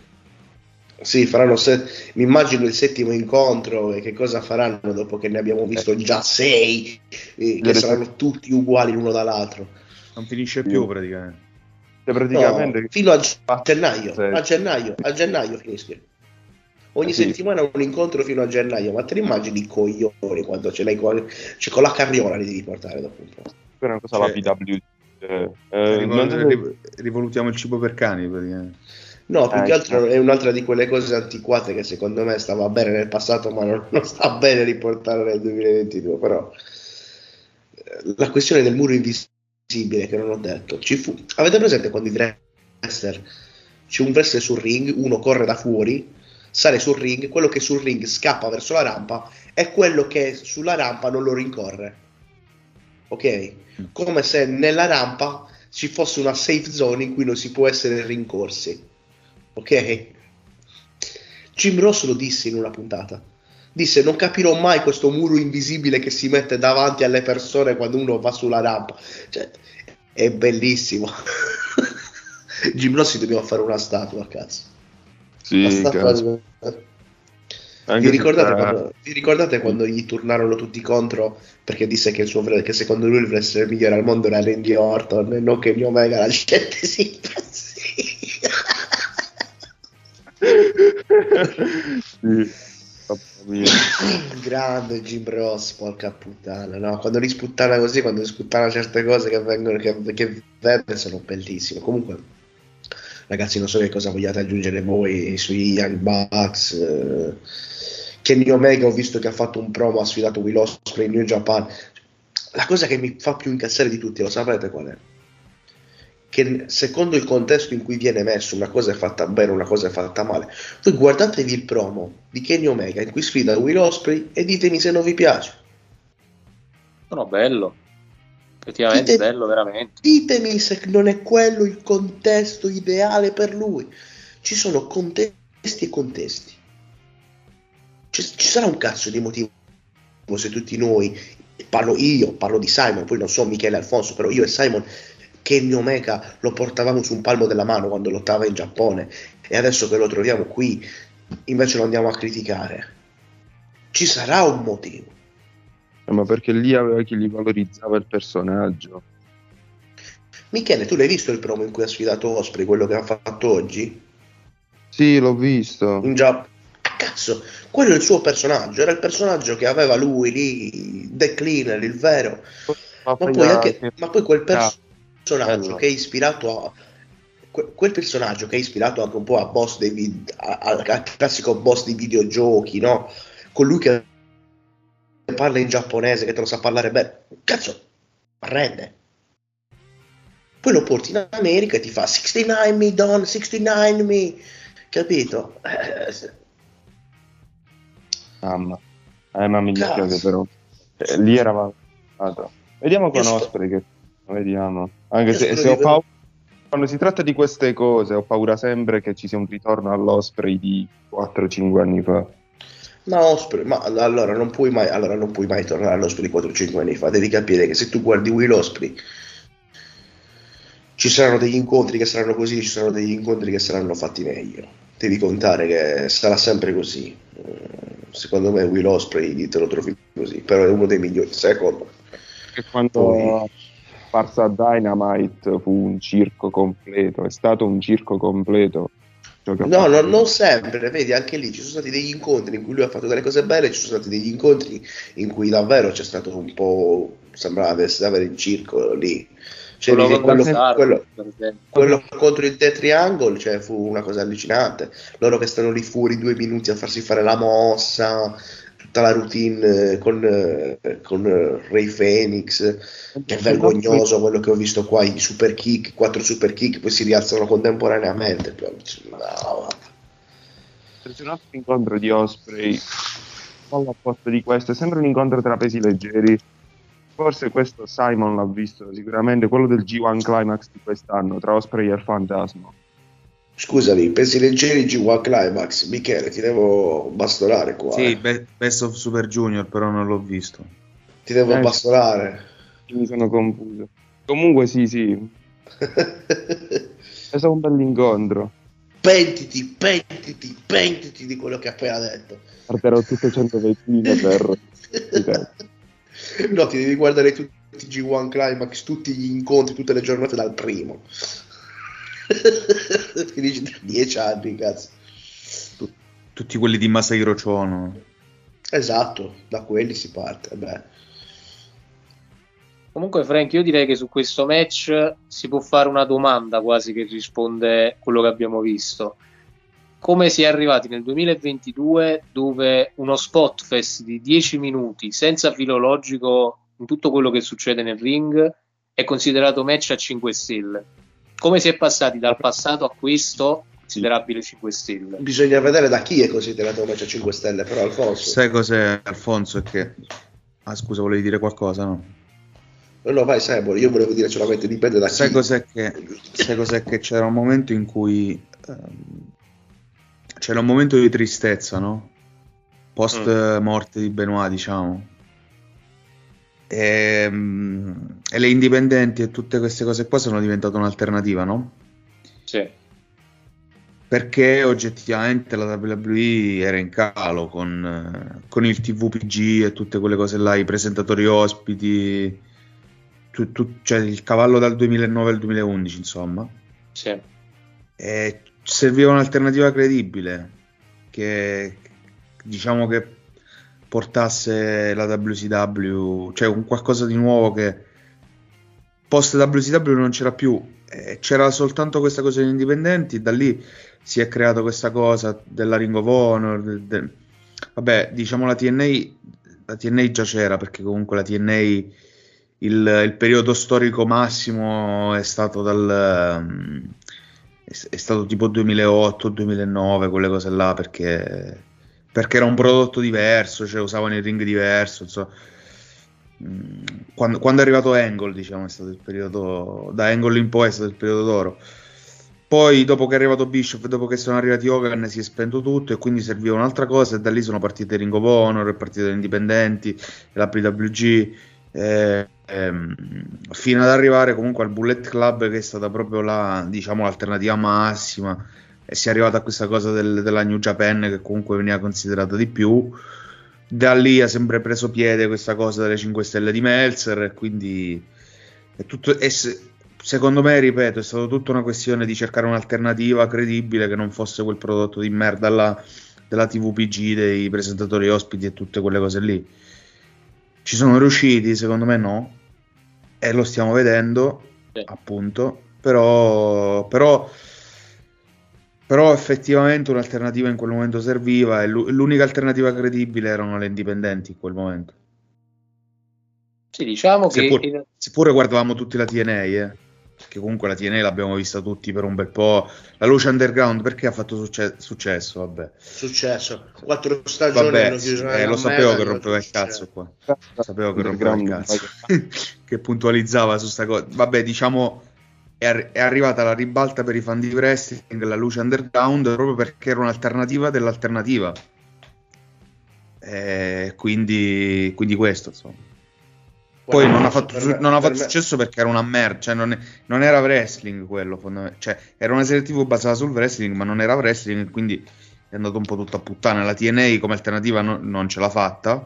sì, faranno se- mi immagino il settimo incontro e che cosa faranno dopo che ne abbiamo visto già sei, eh, che saranno tutti uguali l'uno dall'altro. Non finisce più praticamente. Cioè, praticamente No, fino a gennaio, a gennaio, a gennaio finisce. Ogni Sì. settimana un incontro fino a gennaio, ma te ne immagini i coglioni quando ce l'hai con, cioè, con la carriola li devi portare dopo un po'. quella è una cosa Cioè- la BW. eh, eh, Rivol- non riv- rivolutiamo il cibo per cani praticamente. No, più Eh, che altro è un'altra di quelle cose antiquate che secondo me stava bene nel passato, ma non, non sta bene riportare nel 2022. Però eh, la questione del muro invisibile che non ho detto, ci fu. Avete presente quando i wrestler c'è un wrestler sul ring, uno corre da fuori, sale sul ring, quello che sul ring scappa verso la rampa e quello che sulla rampa non lo rincorre. Ok? Come se nella rampa ci fosse una safe zone in cui non si può essere rincorsi. Ok? Jim Ross lo disse in una puntata. Disse: Non capirò mai questo muro invisibile che si mette davanti alle persone quando uno va sulla rampa. Cioè, è bellissimo. Jim Ross si dobbiamo fare una statua, cazzo. Sì, Una statua cazzo. Vi ricordate, quando, vi ricordate quando gli turnarono tutti contro perché disse che, il suo, che secondo lui il wrestler migliore al mondo era Randy Orton e non che Kenny Omega la gente si impazzì sì. Grande Jim Ross porca puttana no? quando li sputtana così quando li sputtana certe cose che vengono che, che vede sono bellissime comunque ragazzi non so che cosa vogliate aggiungere voi sui Young Bucks eh, Kenny Omega ho visto che ha fatto un promo ha sfidato Will Ospreay in New Japan la cosa che mi fa più incazzare di tutti lo sapete qual è? Che secondo il contesto in cui viene messo una cosa è fatta bene, una cosa è fatta male. Voi guardatevi il promo di Kenny Omega in cui sfida Will Osprey e ditemi se non vi piace. No, bello. Effettivamente Dite- bello, veramente. Ditemi se non è quello il contesto ideale per lui. Ci sono contesti e contesti. Ci, ci sarà un cazzo di motivo se tutti noi, parlo io, parlo di Simon, poi non so Michele Alfonso, però io e Simon Kenny Omega lo portavamo su un palmo della mano quando lottava in Giappone e adesso che lo troviamo qui invece lo andiamo a criticare. Ci sarà un motivo. Eh, ma perché lì aveva chi gli valorizzava il personaggio. Michele, tu l'hai visto il promo in cui ha sfidato Osprey, quello che ha fatto oggi? Sì, l'ho visto. In Giappone. Cazzo, quello è il suo personaggio, era il personaggio che aveva lui lì, The Cleaner, il vero. Ma poi, anche, ma poi quel personaggio personaggio che è ispirato a que- quel personaggio che è ispirato anche un po' a boss dei vid- al classico boss dei videogiochi, no? Colui che parla in giapponese, che te lo sa parlare bene. Cazzo, rende. Poi lo porti in America e ti fa 69 me, Don, 69 me. Capito? Eh, Mamma. Eh, ma mi dispiace però. Eh, lì eravamo. Vediamo con Osprey che vediamo. Anche se, se ho paura quando si tratta di queste cose ho paura sempre che ci sia un ritorno all'Osprey di 4-5 anni fa. Ma Osprey, ma allora non puoi mai, allora non puoi mai tornare all'Osprey di 4-5 anni fa. Devi capire che se tu guardi Will Osprey ci saranno degli incontri che saranno così, ci saranno degli incontri che saranno fatti meglio. Devi contare che sarà sempre così. Eh, Secondo me Will Osprey te lo trovi così, però è uno dei migliori, secondo. Che quando a Dynamite fu un circo completo, è stato un circo completo. No, no, non sempre, vedi, anche lì ci sono stati degli incontri in cui lui ha fatto delle cose belle, ci sono stati degli incontri in cui davvero c'è stato un po', sembrava di essere avere il circo lì. Cioè, Quello quello, Cesaro, quello- quello contro il Death Triangle cioè, fu una cosa allucinante. Loro che stanno lì fuori due minuti a farsi fare la mossa, tutta la routine eh, con, eh, con eh, Ray Phoenix, che è vergognoso quello che ho visto qua, i super kick, quattro super kick, poi si rialzano contemporaneamente. No, C'è un altro incontro di Osprey al posto di questo, sembra un incontro tra pesi leggeri. Forse questo Simon l'ha visto sicuramente, quello del G1 Climax di quest'anno tra Osprey e il Fantasma. Scusami, pesi leggeri G1 Climax, Michele, ti devo bastonare qua. Sì, eh. Be- Best of Super Junior, però non l'ho visto. Ti devo Eh, bastonare. Mi sono confuso. Comunque sì, sì, è stato un bell'incontro. pentiti, pentiti, pentiti di quello che hai appena detto. Guarderò tutte 120 per... No, ti devi guardare tutti i G1 Climax, tutti gli incontri, tutte le giornate dal primo. Finisci tra dieci anni, cazzo. Tutti quelli di Masahiro Chono. Esatto, da quelli si parte. Beh. Comunque, Frank, io direi che su questo match si può fare una domanda quasi che risponde a quello che abbiamo visto. Come si è arrivati nel 2022 dove uno spot fest di 10 minuti senza filo logico in tutto quello che succede nel ring è considerato match a 5 stelle? Come si è passati dal passato a questo considerabile 5 stelle? Bisogna vedere da chi è considerato a 5 stelle, però Alfonso. Sai cos'è, Alfonso? È che... Ah, scusa, volevi dire qualcosa, no? No, no, vai Simon, io volevo dire solamente dipende da Sai chi. cos'è che, sai cos'è che c'era un momento in cui ehm, c'era un momento di tristezza, no? Post eh, morte di Benoit, diciamo. E, mm, e le indipendenti e tutte queste cose qua sono diventate un'alternativa, no? Sì. perché oggettivamente la WWE era in calo con, con il TVPG e tutte quelle cose là, i presentatori ospiti, tu- tu- cioè il cavallo dal 2009 al 2011, insomma. Sì. E serviva un'alternativa credibile che diciamo che portasse la WCW, cioè un qualcosa di nuovo che post WCW non c'era più, eh, c'era soltanto questa cosa degli indipendenti, da lì si è creata questa cosa della Ring of Honor, del- del- vabbè diciamo la TNA, la TNA già c'era perché comunque la TNA il, il periodo storico massimo è stato dal è, è stato tipo 2008-2009 quelle cose là perché perché era un prodotto diverso cioè usavano il ring diverso insomma. Mm, quando, quando è arrivato Angle diciamo è stato il periodo da Angle in poi è stato il periodo d'oro poi dopo che è arrivato Bishop dopo che sono arrivati Hogan si è spento tutto e quindi serviva un'altra cosa e da lì sono partite Ring of Honor, è partito Indipendenti, la PWG eh, ehm, fino ad arrivare comunque al Bullet Club che è stata proprio la, diciamo, l'alternativa massima e si è arrivato a questa cosa del- della New Japan che comunque veniva considerata di più da lì ha sempre preso piede questa cosa delle 5 stelle di Meltzer e quindi è tutto, è se- secondo me, ripeto, è stata tutta una questione di cercare un'alternativa credibile che non fosse quel prodotto di merda là della TVPG, dei presentatori ospiti e tutte quelle cose lì. Ci sono riusciti? Secondo me no. E lo stiamo vedendo, appunto. Però, però, però effettivamente un'alternativa in quel momento serviva e l'u- l'unica alternativa credibile erano le indipendenti in quel momento. Sì, diciamo che Seppur- in- Seppure guardavamo tutti la TNA, eh. Perché comunque la TNA l'abbiamo vista tutti per un bel po'. La luce underground perché ha fatto succe- successo? Vabbè, Successo. Quattro stagioni Vabbè hanno chiuso eh, lo sapevo che rompeva il cazzo qua. Sapevo che rompeva il cazzo. che puntualizzava su sta cosa. Vabbè, diciamo è, arri- è arrivata la ribalta per i fan di wrestling, la luce underground, proprio perché era un'alternativa dell'alternativa. E quindi, quindi questo, insomma. Poi Guarda, non ha fatto, per su- me- non ha per fatto me- successo perché era una merda, cioè non, è- non era wrestling quello, cioè era una serie TV basata sul wrestling, ma non era wrestling, quindi è andato un po' tutto a puttana. La TNA come alternativa no- non ce l'ha fatta,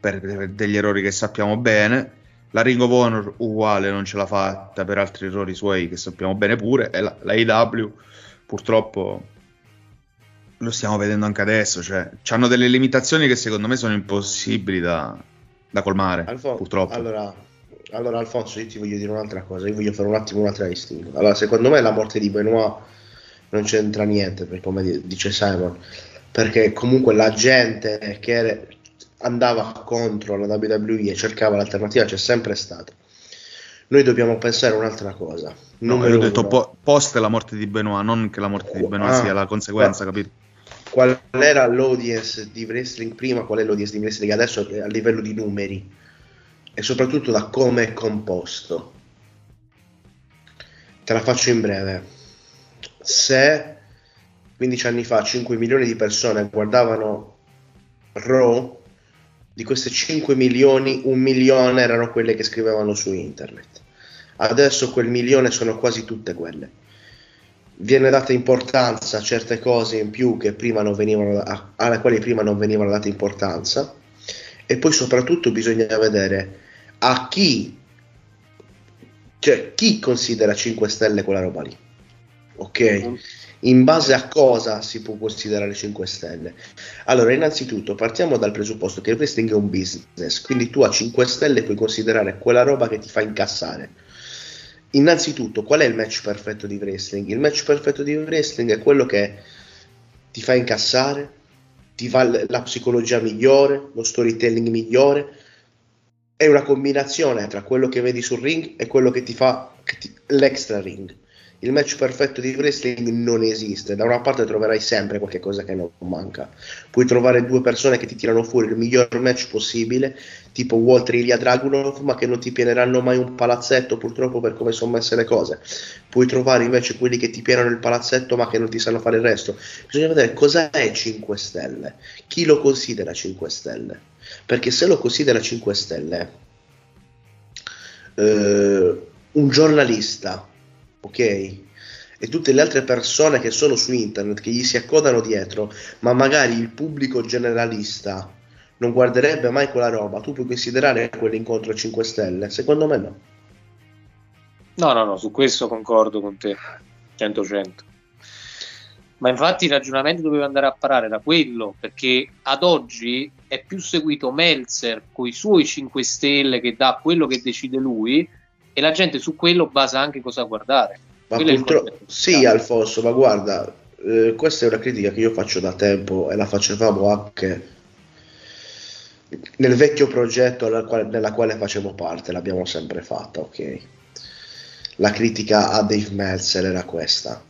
per, per degli errori che sappiamo bene. La Ring of Honor uguale non ce l'ha fatta per altri errori suoi che sappiamo bene pure. E la, la AEW purtroppo lo stiamo vedendo anche adesso, cioè hanno delle limitazioni che secondo me sono impossibili da, da colmare, Alfon- purtroppo. Allora, allora, Alfonso, io ti voglio dire un'altra cosa. Io voglio fare un attimo un'altra distinzione. Allora, secondo me la morte di Benoit non c'entra niente, perché come di- dice Simon, perché comunque la gente che andava contro la WWE e cercava l'alternativa c'è sempre stata. Noi dobbiamo pensare a un'altra cosa. No, Numero io ho detto po- post la morte di Benoit, non che la morte di Benoit Ah. sia la conseguenza, capito? qual era l'audience di wrestling prima, qual è l'audience di wrestling adesso a livello di numeri e soprattutto da come è composto. Te la faccio in breve. Se 15 anni fa 5 milioni di persone guardavano Raw, di queste 5 milioni, un milione erano quelle che scrivevano su internet. Adesso quel milione sono quasi tutte quelle. Viene data importanza a certe cose in più venivano alle quali prima non venivano date importanza. E poi soprattutto bisogna vedere a chi cioè chi considera 5 stelle quella roba lì. Ok in base a cosa si può considerare 5 stelle allora innanzitutto partiamo dal presupposto che il wrestling è un business quindi tu a 5 stelle puoi considerare quella roba che ti fa incassare Innanzitutto, qual è il match perfetto di wrestling? Il match perfetto di wrestling è quello che ti fa incassare, ti fa la psicologia migliore, lo storytelling migliore. È una combinazione tra quello che vedi sul ring e quello che ti fa che ti- l'extra ring. Il match perfetto di wrestling non esiste. Da una parte troverai sempre qualche cosa che non manca. Puoi trovare due persone che ti tirano fuori il miglior match possibile, tipo Walter Ilya Dragunov, ma che non ti pieneranno mai un palazzetto, purtroppo per come sono messe le cose. Puoi trovare invece quelli che ti pienano il palazzetto, ma che non ti sanno fare il resto. Bisogna vedere cosa è 5 stelle, chi lo considera 5 stelle. Perché se lo considera 5 stelle, eh, un giornalista, ok? e tutte le altre persone che sono su internet, che gli si accodano dietro, ma magari il pubblico generalista non guarderebbe mai quella roba, tu puoi considerare quell'incontro a 5 stelle? Secondo me no. No, no, no, su questo concordo con te, 100-100. Ma infatti il ragionamento doveva andare a parare da quello, perché ad oggi è più seguito Meltzer con i suoi 5 stelle che dà quello che decide lui e la gente su quello basa anche cosa guardare. Ma concetto. sì, Alfonso, ma guarda, eh, questa è una critica che io faccio da tempo e la facevamo anche nel vecchio progetto alla quale- nella quale facevo parte, l'abbiamo sempre fatta, ok? La critica a Dave Meltzer era questa.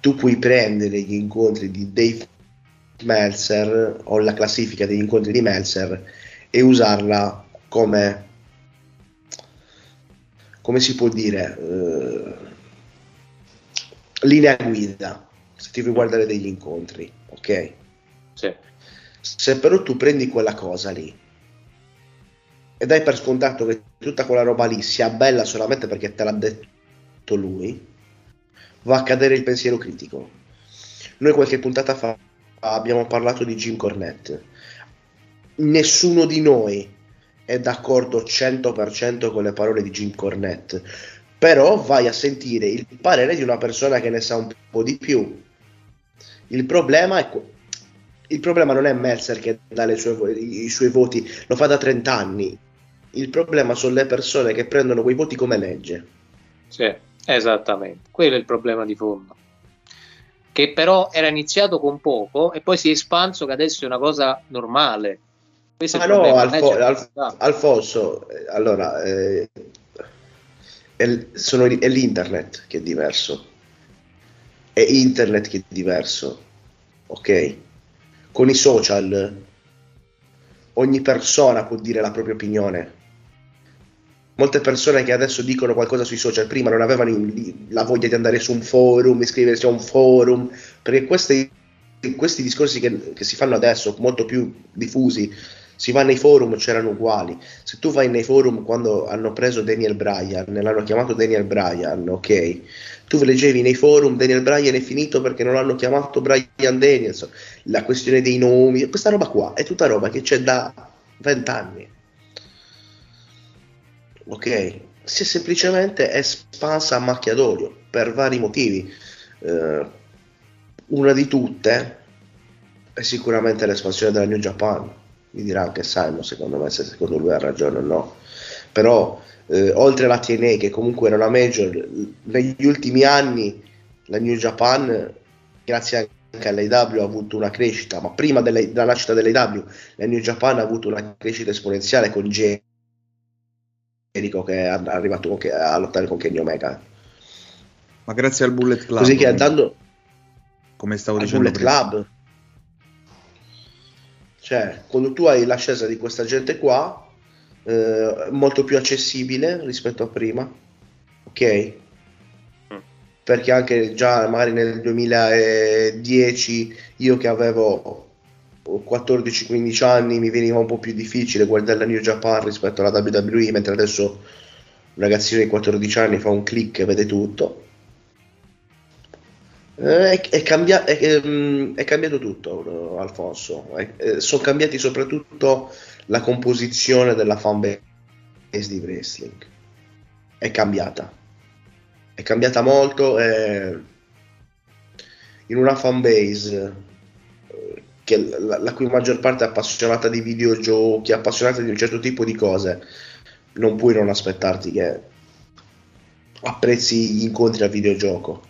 Tu puoi prendere gli incontri di Dave Meltzer o la classifica degli incontri di Meltzer e usarla come come si può dire eh, linea guida se ti vuoi guardare degli incontri ok? Sì. se però tu prendi quella cosa lì e dai per scontato che tutta quella roba lì sia bella solamente perché te l'ha detto lui va a cadere il pensiero critico. Noi qualche puntata fa abbiamo parlato di Jim Cornette. Nessuno di noi è d'accordo 100% con le parole di Jim Cornette, però vai a sentire il parere di una persona che ne sa un po' di più. Il problema è il problema non è Meltzer che dà sue i suoi voti, lo fa da 30 anni. Il problema sono le persone che prendono quei voti come legge. Sì, esattamente. Quello è il problema di fondo. Che però era iniziato con poco e poi si è espanso che adesso è una cosa normale. Questo Ma il no. Alfo- Alf- ah, Alfonso, allora, eh, è, sono- è l'internet che è diverso. È internet che è diverso, ok? Con i social ogni persona può dire la propria opinione. Molte persone che adesso dicono qualcosa sui social prima non avevano la voglia di andare su un forum, iscriversi a un forum, perché questi, questi discorsi che, che si fanno adesso, molto più diffusi, si va nei forum, c'erano uguali. Se tu vai nei forum quando hanno preso Daniel Bryan, l'hanno chiamato Daniel Bryan, ok? Tu leggevi nei forum Daniel Bryan è finito perché non l'hanno chiamato Bryan Danielson. La questione dei nomi, questa roba qua è tutta roba che c'è da vent'anni. Ok? Si è semplicemente espansa a macchia d'olio per vari motivi. Eh, una di tutte è sicuramente l'espansione della New Japan. Mi dirà anche Simon, secondo me, se secondo lui ha ragione o no. Però, eh, oltre alla TNA, che comunque era una major, negli ultimi anni la New Japan, grazie anche all'AW, ha avuto una crescita. Ma prima delle- della nascita dell'AW, la New Japan ha avuto una crescita esponenziale con Jericho, che è arrivato con- a lottare con Kenny Omega. Ma grazie al Bullet Club. Così che andando come stavo dicendo Bullet prima. Club. Cioè, quando tu hai l'ascesa di questa gente qua, eh, molto più accessibile rispetto a prima, ok? Perché anche già magari nel 2010, io che avevo 14-15 anni, mi veniva un po' più difficile guardare la New Japan rispetto alla WWE, mentre adesso un ragazzino di 14 anni fa un click e vede tutto. Eh, È, è cambia- è- ehm, è cambiato tutto, eh, Alfonso. Eh, sono cambiati soprattutto la composizione della fanbase di wrestling. È cambiata. È cambiata molto. e in una fanbase eh, che la, la cui maggior parte è appassionata di videogiochi, appassionata di un certo tipo di cose, non puoi non aspettarti che apprezzi gli incontri al videogioco.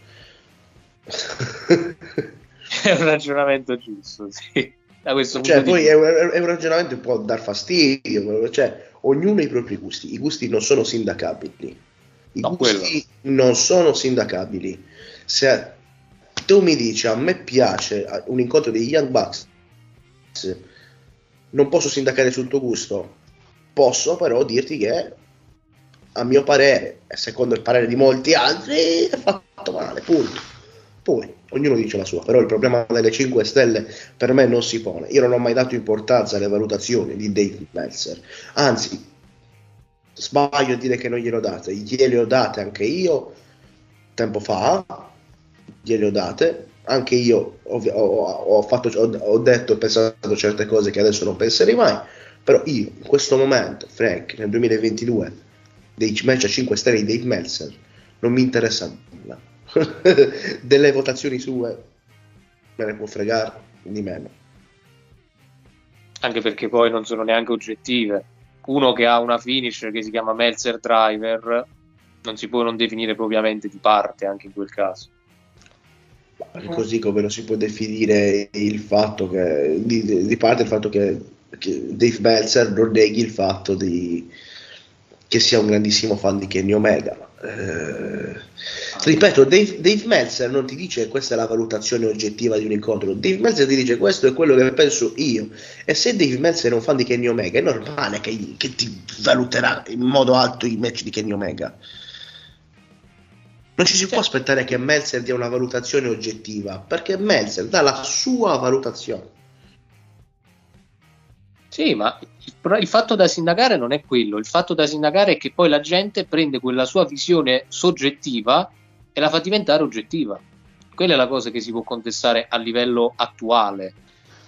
È un ragionamento giusto, sì. Da questo punto Cioè, di poi è un, è un ragionamento che può dar fastidio, cioè, ognuno ha i propri gusti, i gusti non sono sindacabili, i No, gusti non sono sindacabili. Se tu mi dici a me piace un incontro dei Young Bucks, non posso sindacare sul tuo gusto, posso però dirti che a mio parere, e secondo il parere di molti altri, è fatto male, punto. Poi ognuno dice la sua, però il problema delle 5 stelle per me non si pone. Io non ho mai dato importanza alle valutazioni di Dave Meltzer, anzi, sbaglio a dire che non glielo date, gliele ho date anche io tempo fa, gliele ho date. Anche io ho, ho- fatto- ho detto e pensato certe cose che adesso non penserei mai. Però io, in questo momento, Frank, nel 2022, dei match a 5 stelle di Dave Meltzer, non mi interessa nulla. Delle votazioni sue me ne può fregare di meno. anche perché poi non sono neanche oggettive. Uno che ha una finisher che si chiama Meltzer Driver non si può non definire propriamente di parte anche in quel caso. Così come non si può definire il fatto che, di, di parte il fatto che, che Dave Meltzer non neghi il fatto di, che sia un grandissimo fan di Kenny Omega. Eh, ripeto, Dave, Dave Meltzer non ti dice questa è la valutazione oggettiva di un incontro, Dave Meltzer ti dice questo è quello che penso io. E se Dave Meltzer è un fan di Kenny Omega, è normale che, che ti valuterà in modo alto i match di Kenny Omega. Non ci si può aspettare che Meltzer dia una valutazione oggettiva, perché Meltzer dà la sua valutazione. Sì, ma il, il fatto da sindacare non è quello, il fatto da sindacare è che poi la gente prende quella sua visione soggettiva e la fa diventare oggettiva. Quella è la cosa che si può contestare a livello attuale.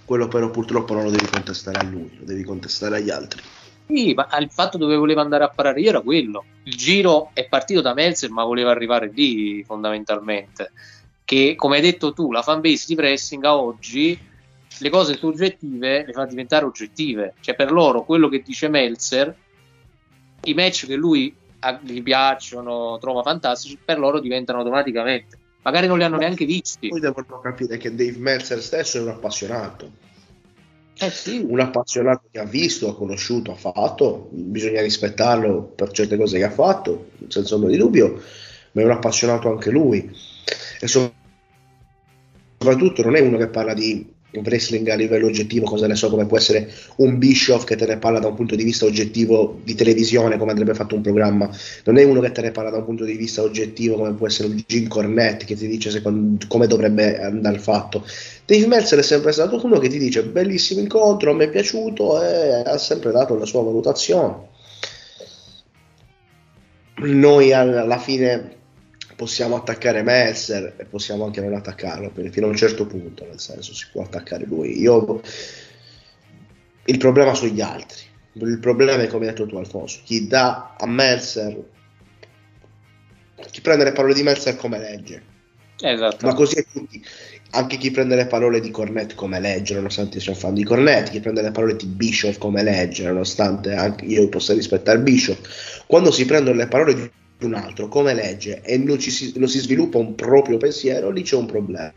Quello però purtroppo non lo devi contestare a lui, lo devi contestare agli altri. Sì, ma il fatto dove voleva andare a parare io era quello. Il giro è partito da Meltzer, ma voleva arrivare lì fondamentalmente. Che, come hai detto tu, la fanbase di wrestling a oggi le cose soggettive le fa diventare oggettive. Cioè, per loro, quello che dice Meltzer, i match che lui a- gli piacciono, trova fantastici, per loro diventano automaticamente. Magari non li hanno neanche visti. Poi devono capire che Dave Meltzer stesso è un appassionato. Eh sì. Un appassionato che ha visto, ha conosciuto, ha fatto, bisogna rispettarlo per certe cose che ha fatto, senza ombra di dubbio, ma è un appassionato anche lui. E so- soprattutto non è uno che parla di wrestling a livello oggettivo, cosa ne so, come può essere un Bischoff che te ne parla da un punto di vista oggettivo di televisione, come andrebbe fatto un programma, non è uno che te ne parla da un punto di vista oggettivo, come può essere un Jim Cornette che ti dice secondo- come dovrebbe andare fatto. Dave Meltzer è sempre stato uno che ti dice bellissimo incontro, mi è piaciuto e ha sempre dato la sua valutazione. Noi al- alla fine possiamo attaccare Meltzer e possiamo anche non attaccarlo perché fino a un certo punto, nel senso si può attaccare lui. Io il problema sono gli altri. Il problema è come hai detto tu Alfonso, chi dà a Meltzer chi prende le parole di Meltzer come legge. Esatto. Ma così è tutti. Anche chi prende le parole di Cornette come legge, nonostante sia un fan di Cornette, chi prende le parole di Bishop come legge, nonostante anche io possa rispettare Bishop. Quando si prendono le parole di un altro come legge e non, ci si, non si sviluppa un proprio pensiero, lì c'è un problema.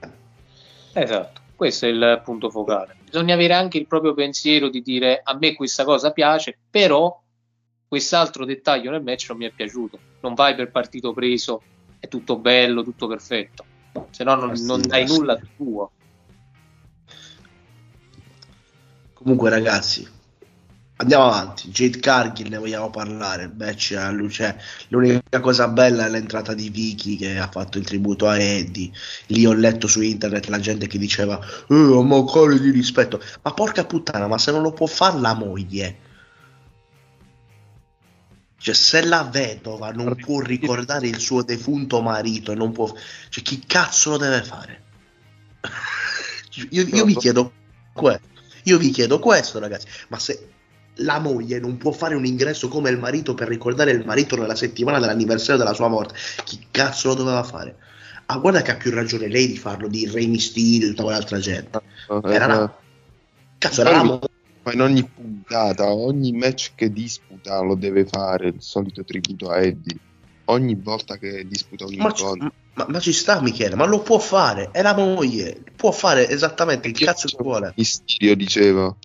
Esatto, questo è il punto focale. Bisogna avere anche il proprio pensiero di dire a me questa cosa piace, però quest'altro dettaglio nel match non mi è piaciuto. Non vai per partito preso, è tutto bello, tutto perfetto. Se no non, Ah, non dai ah, nulla di tuo. Comunque, ragazzi, andiamo avanti. Jade Cargill, ne vogliamo parlare. Match a luce. L'unica cosa bella è l'entrata di Vicky che ha fatto il tributo a Eddie. Lì ho letto su internet la gente che diceva: Eh, ma cuore di rispetto. Ma porca puttana, ma se non lo può fare la moglie. Cioè, se la vedova non può ricordare il suo defunto marito e non può. Cioè, chi cazzo lo deve fare? io, io vi chiedo questo. Io vi chiedo questo, ragazzi. Ma se la moglie non può fare un ingresso come il marito per ricordare il marito nella settimana dell'anniversario della sua morte, chi cazzo lo doveva fare? Ah, guarda che ha più ragione lei di farlo di Rey Mysterio e tutta quell'altra gente. Era la... Cazzo, era la moglie. Ma in ogni puntata, ogni match che disputa lo deve fare il solito tributo a Eddie. Ogni volta che disputa un incontro. ma- ma ci sta Michele, ma lo può fare, è la moglie, può fare esattamente il cazzo che vuole. Mysterio diceva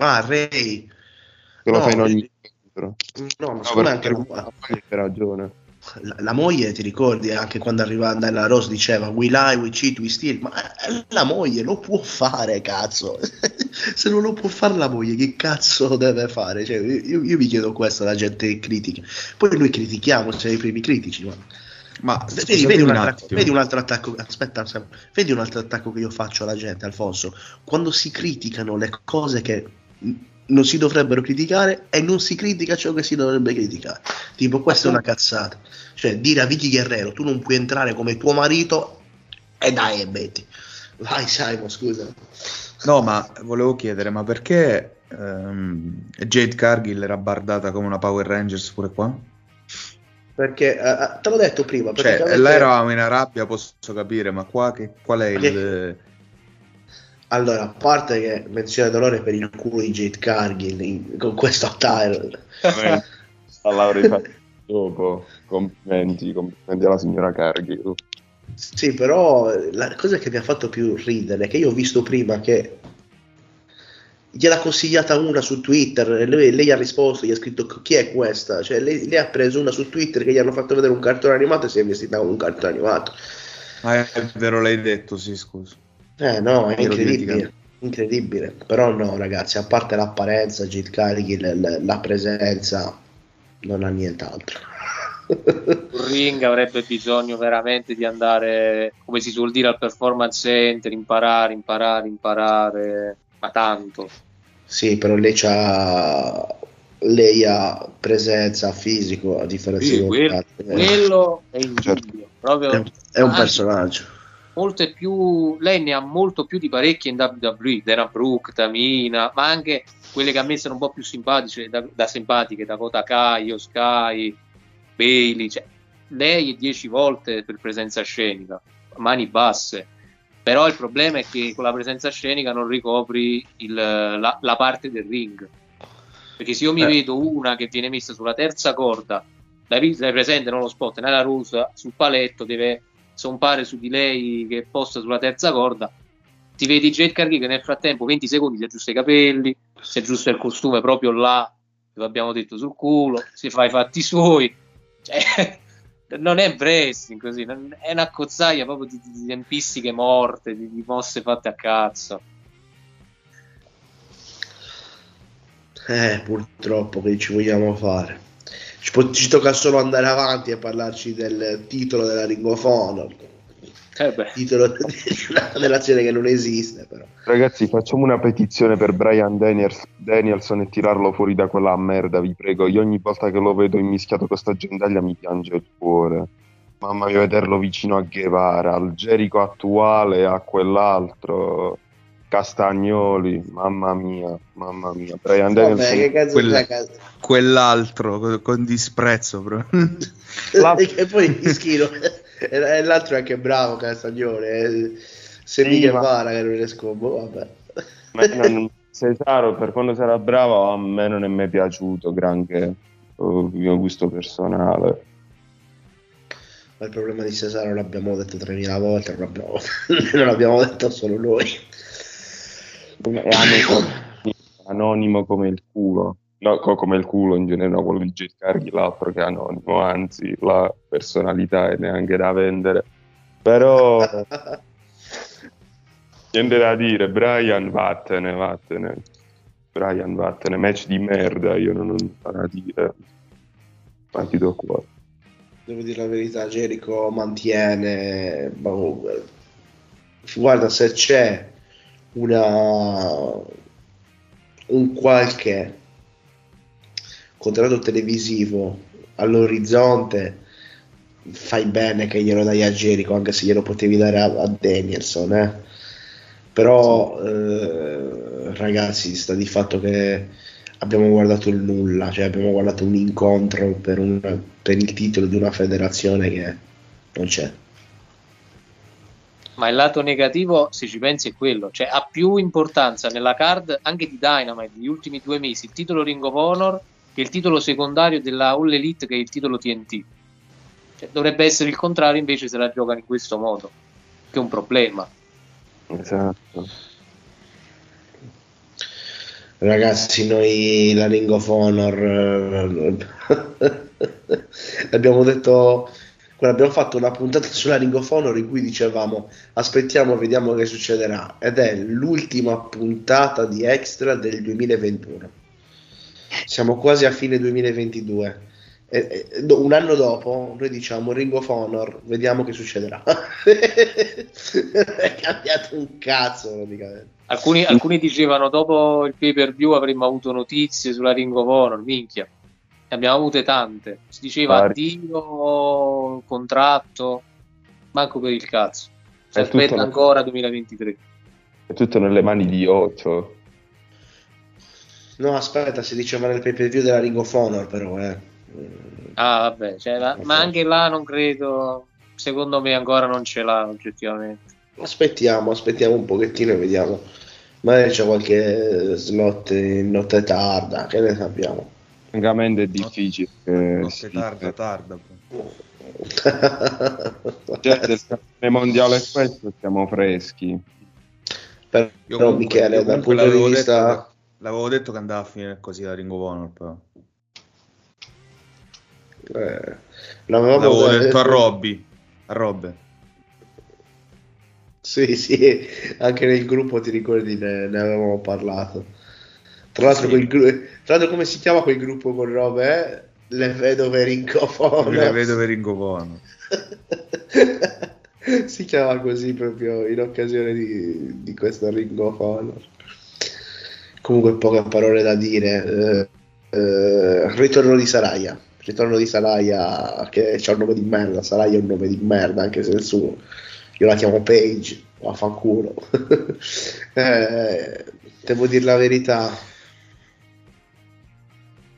Ah, Ray, che lo No, fa in ogni incontro. no, ma No, secondo me perché anche la, moglie ha ragione. la- la moglie, ti ricordi, anche quando arriva nella Rose diceva we lie, we cheat, we steal, ma eh, la moglie lo può fare, cazzo. Se non lo può fare la moglie, che cazzo deve fare? Cioè, io, io vi chiedo questo alla gente che critica. Poi noi critichiamo, siamo i primi critici, ma... Ma Vedi, vedi un, altro, vedi un altro attacco, aspetta, vedi un altro attacco che io faccio alla gente, Alfonso. Quando si criticano le cose che non si dovrebbero criticare e non si critica ciò che si dovrebbe criticare. Tipo, questa è una cazzata. Cioè, dire a Vicky Guerrero, tu non puoi entrare come tuo marito E dai, e metti. Vai Simon, scusa. No, ma volevo chiedere, ma perché ehm, Jade Cargill era bardata come una Power Rangers pure qua? Perché eh, te l'ho detto prima. Cioè, praticamente- là eravamo in Arabia, posso capire, ma qua che, qual è il... Allora, a parte che menzione d'onore per il culo di Jade Cargill in- con questo attire. Fatto dopo. Complimenti, complimenti alla signora Cargill. Sì, però la cosa che mi ha fatto più ridere è che io ho visto prima che gliel'ha consigliata una su Twitter e lei, lei ha risposto, gli ha scritto chi è questa? Cioè lei, lei ha preso una su Twitter che gli hanno fatto vedere un cartone animato e si è vestita come un cartone animato. Ah, è vero, l'hai detto, sì, scusa. Eh no, è incredibile. Incredibile. Però no, ragazzi, a parte l'apparenza, Jade Cargill, la, la presenza, non ha nient'altro. Ring avrebbe bisogno veramente di andare, come si suol dire, al performance center, imparare, imparare, imparare, ma tanto. Sì, però lei c'ha lei ha presenza fisico a differenza Sì, di. Eh, quello è indubbio. Proprio, è, è un personaggio. Molte più, lei ne ha molto più di parecchie in WWE, Dana Brooke, Tamina, ma anche quelle che a me sono un po' più simpatiche, da, da simpatiche, Dakota Kai, Sky, Bailey, cioè, lei è 10 volte per presenza scenica, mani basse. Però il problema è che con la presenza scenica non ricopri il- la, la parte del ring. Perché se io mi Eh. vedo una che viene messa sulla terza corda, vis- l'hai presente nello spot, nella rusa, sul paletto, deve zompare su di lei che è posta sulla terza corda, ti vedi Jade Cargill che nel frattempo 20 secondi si aggiusta i capelli, si aggiusta il costume proprio là, che abbiamo detto sul culo, si fa i fatti suoi, cioè, non è wrestling così, è una cozzaia proprio di, di tempistiche morte, di, di mosse fatte a cazzo. Eh, purtroppo che ci vogliamo fare. Ci, po- ci tocca solo andare avanti e parlarci del titolo della Ring of Honor. Eh. Titolo di una relazione che non esiste, però. Ragazzi, facciamo una petizione per Brian Daniels- Danielson e tirarlo fuori da quella merda, vi prego. Io ogni volta che lo vedo immischiato con sta gendaglia mi piange il cuore. Mamma mia, vederlo vicino a Guevara, al Gerico attuale, a quell'altro, Castagnoli, mamma mia, mamma mia. Brian Vabbè, Danielson, cazzo? Quell'altro, co- con disprezzo, però. La- e poi Ischino e e l'altro è anche bravo Castagnone eh. se Sì, mica ma- Vara che non è scombo vabbè Ma non- Cesaro, per quando sarà bravo, a me non è mai piaciuto granché, oh, mio gusto personale. ma il problema di Cesaro l'abbiamo detto 3000 volte non l'abbiamo, non l'abbiamo detto solo noi È anonimo, anonimo come il culo. No, co- come il culo in genere, no, quello di Cargill, l'altro che è anonimo, anzi, la personalità è neanche da vendere. Però, niente da dire, Brian, vattene, vattene. Brian, vattene, match di merda, io non ho da dire. Infatti do cuore. devo dire la verità Jericho mantiene guarda se c'è una un qualche contratto televisivo all'orizzonte fai bene che glielo dai a Jericho anche se glielo potevi dare a, a Danielson eh. però eh, ragazzi sta di fatto che abbiamo guardato il nulla cioè abbiamo guardato un incontro per, un, per il titolo di una federazione che non c'è Ma il lato negativo, se ci pensi, è quello, cioè ha più importanza nella card anche di Dynamite negli ultimi due mesi il titolo Ring of Honor che il titolo secondario della All Elite che è il titolo TNT. Cioè, dovrebbe essere il contrario, invece se la giocano in questo modo, che è un problema. Esatto. Ragazzi, noi la Ring of Honor eh, abbiamo detto abbiamo fatto una puntata sulla Ring of in cui dicevamo aspettiamo, vediamo che succederà ed è l'ultima puntata di Extra del 2021. Siamo quasi a fine 2022. E- e- un anno dopo noi diciamo Ring of Honor, vediamo che succederà. è cambiato un cazzo. Alcuni, alcuni dicevano dopo il pay per view avremmo avuto notizie sulla Ring of Honor, minchia. Ne abbiamo avute tante. Si diceva Vari. addio, contratto, manco per il cazzo. Si aspetta una- ancora 2023. È tutto nelle mani di Otto. No, aspetta, si diceva nel pay per view della Ring of Honor, però, eh. Ah, vabbè, cioè, la- ma anche là non credo. Secondo me ancora non ce l'ha oggettivamente. Aspettiamo, aspettiamo un pochettino e vediamo. Magari c'è qualche slot in notte tarda, che ne sappiamo. Francamente è difficile. eh, Notte sì. tarda, tarda. Cioè, del campione mondiale questo siamo freschi. Però, Io comunque- Michele, dal punto di l'avevo vista... detto che- l'avevo detto che andava a finire così la Ring of Honor, però. Eh, l'avevamo L'avevo detto- detto a Robby. A Robbe. Sì, sì, anche nel gruppo ti ricordi ne, ne avevamo parlato. Tra l'altro, Sì. quel gru- tra l'altro come si chiama quel gruppo con robe? eh? Le vedove rincofono. Le vedove Ring of Honor. si chiama così proprio in occasione di, di questo Ring of Honor. Comunque poche parole da dire. Eh, eh, ritorno di Saraya. Ritorno di Saraya che c'ha un nome di merda. Saraya è un nome di merda anche se il suo. Io la chiamo Paige, vaffanculo. eh, devo dire la verità.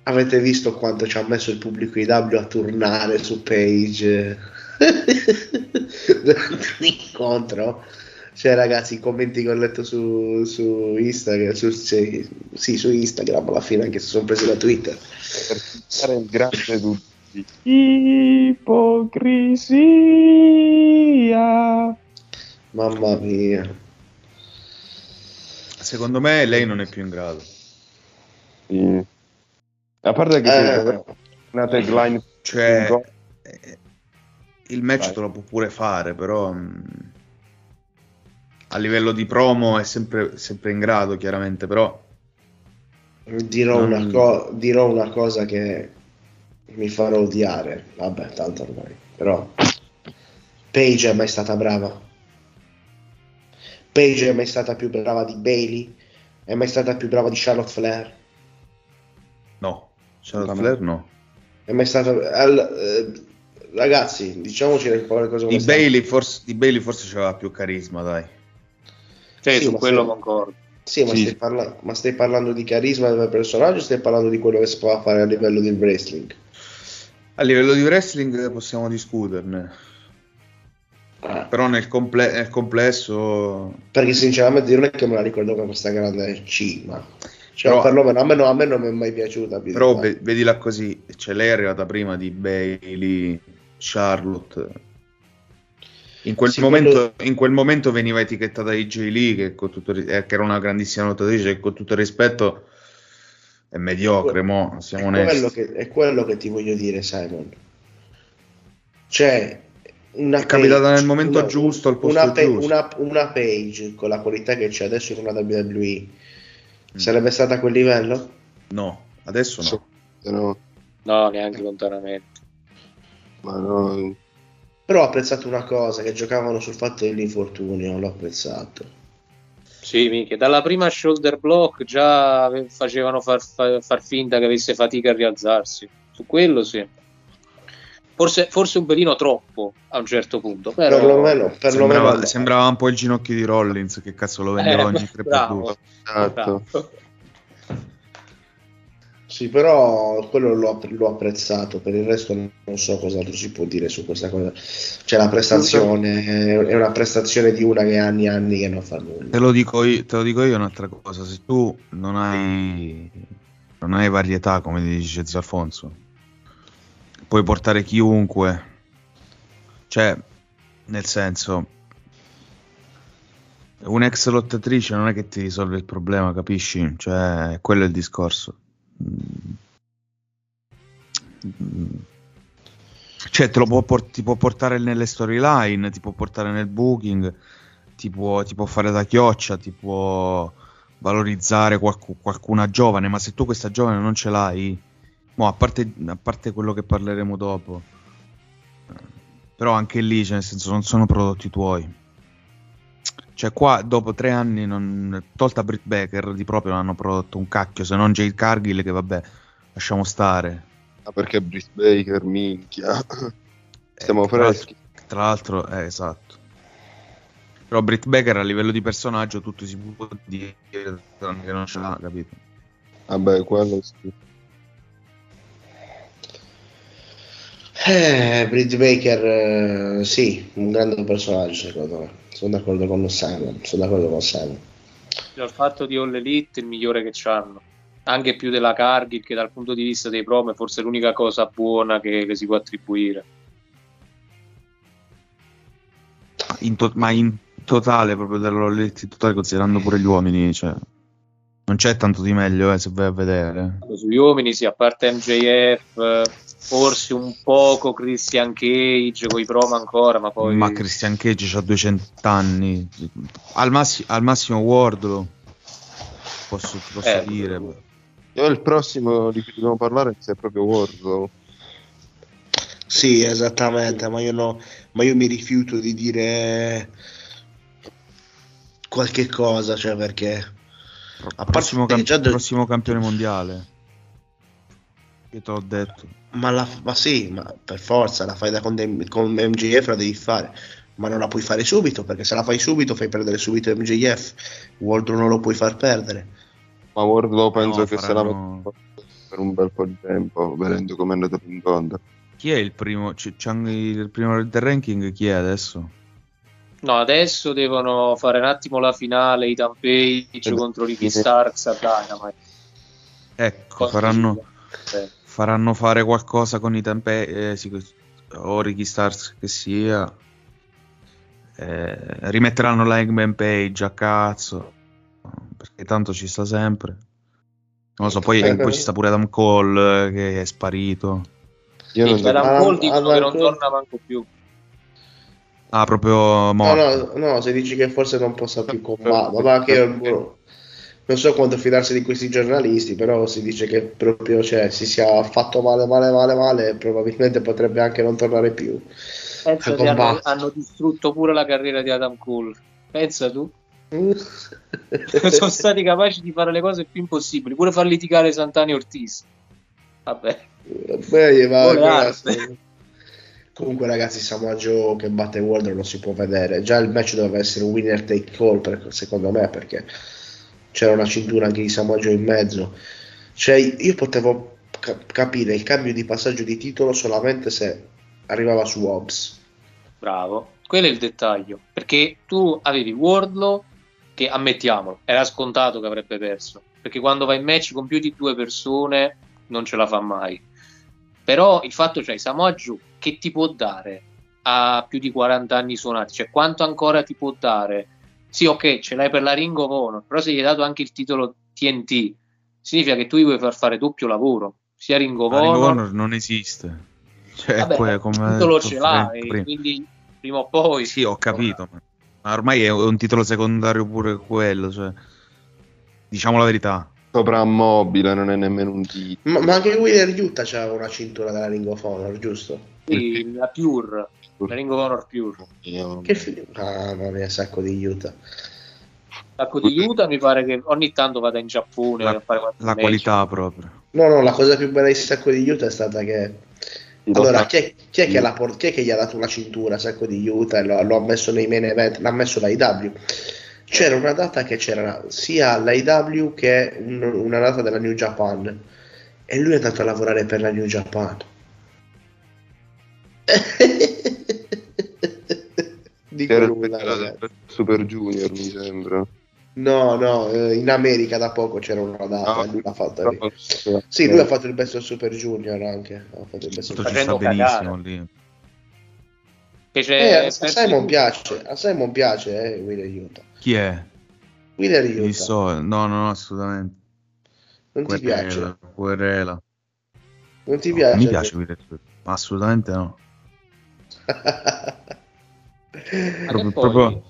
Avete visto quanto ci ha messo il pubblico IW a turnare su Page durante l'incontro? Cioè, ragazzi, i commenti che ho letto su, su Instagram, su, sì, sì, su Instagram alla fine, anche se sono presi da Twitter. Per fare il grande tutti. Ipocrisia. Mamma mia. Secondo me lei non è più in grado. Sì. A parte che Eh. una tagline Cioè, eh, il match Vai. te lo può pure fare, però mh, a livello di promo è sempre, sempre in grado, chiaramente, però Dirò, Non- una co- dirò una cosa che mi farà odiare. Vabbè, tanto ormai. Però Paige è mai stata brava. Paige è mai stata più brava di Bailey. È mai stata più brava di Charlotte Flair. no. Charlotte. Flair no. È mai stata. al- eh, ragazzi, diciamoci le cose come Di. Bailey, forse, di Bailey forse c'aveva più carisma, dai. Cioè, Sì, su quello se- concordo. Sì, ma, Sì. Stai parla- ma stai parlando di carisma del personaggio o stai parlando di quello che si può fare a livello di wrestling? A livello di wrestling possiamo discuterne, Ah, però nel, comple- nel complesso perché sinceramente io non è che me la ricordo come questa grande cima. Cioè, Però- perlomeno a me, no- a me non mi è mai piaciuta. Però ve- vedila così, cioè lei è arrivata prima di Bailey, Charlotte. In quel, Sì, momento, quello- in quel momento veniva etichettata AJ Lee, che, con tutto, eh, che era una grandissima lottatrice, con tutto il rispetto è mediocre, mo, siamo è quello, onesti. che, è quello che ti voglio dire, Simon. Cioè, una È capitata page- nel momento una- giusto, al posto una, giusto. una- una page con la qualità che c'è adesso in una WWE. Sarebbe stata a quel livello? No, adesso no. No, No, neanche lontanamente. ma no. Però ho apprezzato una cosa, che giocavano sul fatto dell'infortunio, l'ho apprezzato. Sì, minchia, dalla prima shoulder block già facevano far, fa- far finta che avesse fatica a rialzarsi. Su quello sì. Forse, forse un pelino troppo a un certo punto, però... Perlomeno, perlomeno Sembrava, sembrava un po' il ginocchio di Rollins, che cazzo lo vendeva Eh, ogni 3x2. bravo. Esatto. Bravo. Sì, però quello l'ho, l'ho apprezzato, per il resto non so cosa si può dire su questa cosa. Cioè la prestazione è una prestazione di una che ha anni e anni che non fa nulla. Te lo dico io, te lo dico io un'altra cosa, se tu non hai, non hai varietà, come dice Zio Alfonso, puoi portare chiunque, cioè, nel senso, un'ex lottatrice non è che ti risolve il problema, capisci? Cioè, quello è il discorso. Cioè, te lo può, port- ti può portare nelle storyline, ti può portare nel booking, ti può, ti può fare da chioccia, ti può valorizzare qualcu- qualcuna giovane, ma se tu questa giovane non ce l'hai, mo, a, parte, a parte quello che parleremo dopo, eh, però anche lì, cioè, nel senso, non sono prodotti tuoi. Cioè, qua dopo tre anni, non, tolta Britt Baker, di proprio non hanno prodotto un cacchio, se non Jade Cargill, che vabbè, lasciamo stare. Ah, perché Britt Baker, minchia. Stiamo Eh, freschi. Tra l'altro, eh, esatto. Però Britt Baker a livello di personaggio tutto si può dire che non ce l'ha, capito? Vabbè, quello sì. Eh, Britt Baker, eh, sì, un grande personaggio secondo me. Sono d'accordo con Simon. Sono d'accordo con Simon. Il fatto di All Elite è il migliore che c'hanno. Anche più della Cargill, che dal punto di vista dei promo è forse l'unica cosa buona che, che si può attribuire. In to- ma in totale, proprio dell'Olletti totale, considerando pure gli uomini, cioè, non c'è tanto di meglio eh, se vai a vedere. Sugli uomini, sì, a parte MJF, forse un poco Christian Cage con i promo ancora, ma poi. Ma Christian Cage ha 200 anni, al, massi- al massimo Wardlow, posso, posso Eh, dire. Io il prossimo di cui dobbiamo parlare è proprio Wardlow. Sì, esattamente, ma io, no, ma io mi rifiuto di dire qualche cosa, cioè perché... A Prossimo, parte che cam- già de- prossimo campione mondiale. Io te l'ho detto. Ma, la, ma sì, ma per forza la fai da con, con MJF la devi fare, ma non la puoi fare subito, perché se la fai subito fai perdere subito MJF, Wardlow non lo puoi far perdere. Ma Wardlow penso No, che faranno- se la per un bel po' di tempo, vedendo come è andato in conto. Chi è il primo? C- c'è il primo del ranking? Chi è adesso? No, adesso devono fare un attimo la finale, i Page contro Ricky Starks a Dynamite. Ecco, Cosa faranno, Eh, faranno fare qualcosa con i tempi, eh, sì, o Ricky Stars che sia. Eh, rimetteranno la Hangman Page a cazzo, perché tanto ci sta sempre. Non lo so, poi, Eh, poi ci sta pure Adam Cole eh, che è sparito. Io non Adam Adam- Cole dicono Adam che non torna manco più. Ah, proprio No, morto. no, no, se dici che forse non possa più combattere, ma che non so quanto fidarsi di questi giornalisti, però si dice che proprio cioè, si sia fatto male, male, male, male, probabilmente potrebbe anche non tornare più. Pensa a che hanno, hanno distrutto pure la carriera di Adam Cole. Pensa tu. Sono stati capaci di fare le cose più impossibili, pure far litigare Santani Ortiz. Vabbè. Beh, va-. Comunque, ragazzi, Samoa Joe che batte Wardlow non si può vedere. Già il match doveva essere un winner take all, per- secondo me, perché c'era una cintura anche di Joe in mezzo. Cioè, io potevo ca- capire il cambio di passaggio di titolo solamente se arrivava su Hobbs. Bravo, quello è il dettaglio. Perché tu avevi Wardlow che ammettiamolo, era scontato che avrebbe perso. Perché quando va in match con più di due persone non ce la fa mai. Però il fatto c'è Samoa Joe che ti può dare a più di 40 anni suonati, cioè quanto ancora ti può dare? Sì, ok, ce l'hai per la Ring of Honor, però se gli hai dato anche il titolo TNT, significa che tu gli vuoi far fare doppio lavoro, sia Ring of Ma Ring of Honor, Honor non esiste. Cioè, Vabbè, il come titolo detto ce l'ha, prima. quindi prima o poi Sì, ho capito. Ma ma ormai è un titolo secondario pure quello. Cioè, diciamo la verità. Soprammobile, non è nemmeno un titolo. Ma, ma anche Wheeler Utah c'aveva una cintura della Ring of Honor, giusto? Sì, la Pure, la Ring of Honor Pure. Che figlio. Ah, mamma mia, sacco di Utah. Sacco di Utah mi pare che ogni tanto vada in Giappone a fare qualche La match. qualità proprio. No, no, la cosa più bella di Sacco di Utah è stata che. Allora, chi è, chi è che, l'ha por- chi è che gli ha dato una cintura a Sacco di Utah e lo, lo ha messo nei main event? L'ha messo l'AIW. C'era una data che c'era sia l'AIW che un- una data della New Japan. E lui è andato a lavorare per la New Japan. Dico nulla, Super Junior, mi sembra. No, no, eh, in America da poco c'era una data No, e lui l'ha fatta lì. no, Sì, lui ha fatto il Best of Super Junior anche. Ha fatto il Best of sta benissimo lì. Eh, a Simon piace, a Simon piace, eh, Wheeler Utah. Chi è? Wheeler Chi Utah, so? No, no, no, assolutamente. non ti Querela, piace? querela. Non ti No, piace? mi piace ma assolutamente no. Proprio, proprio-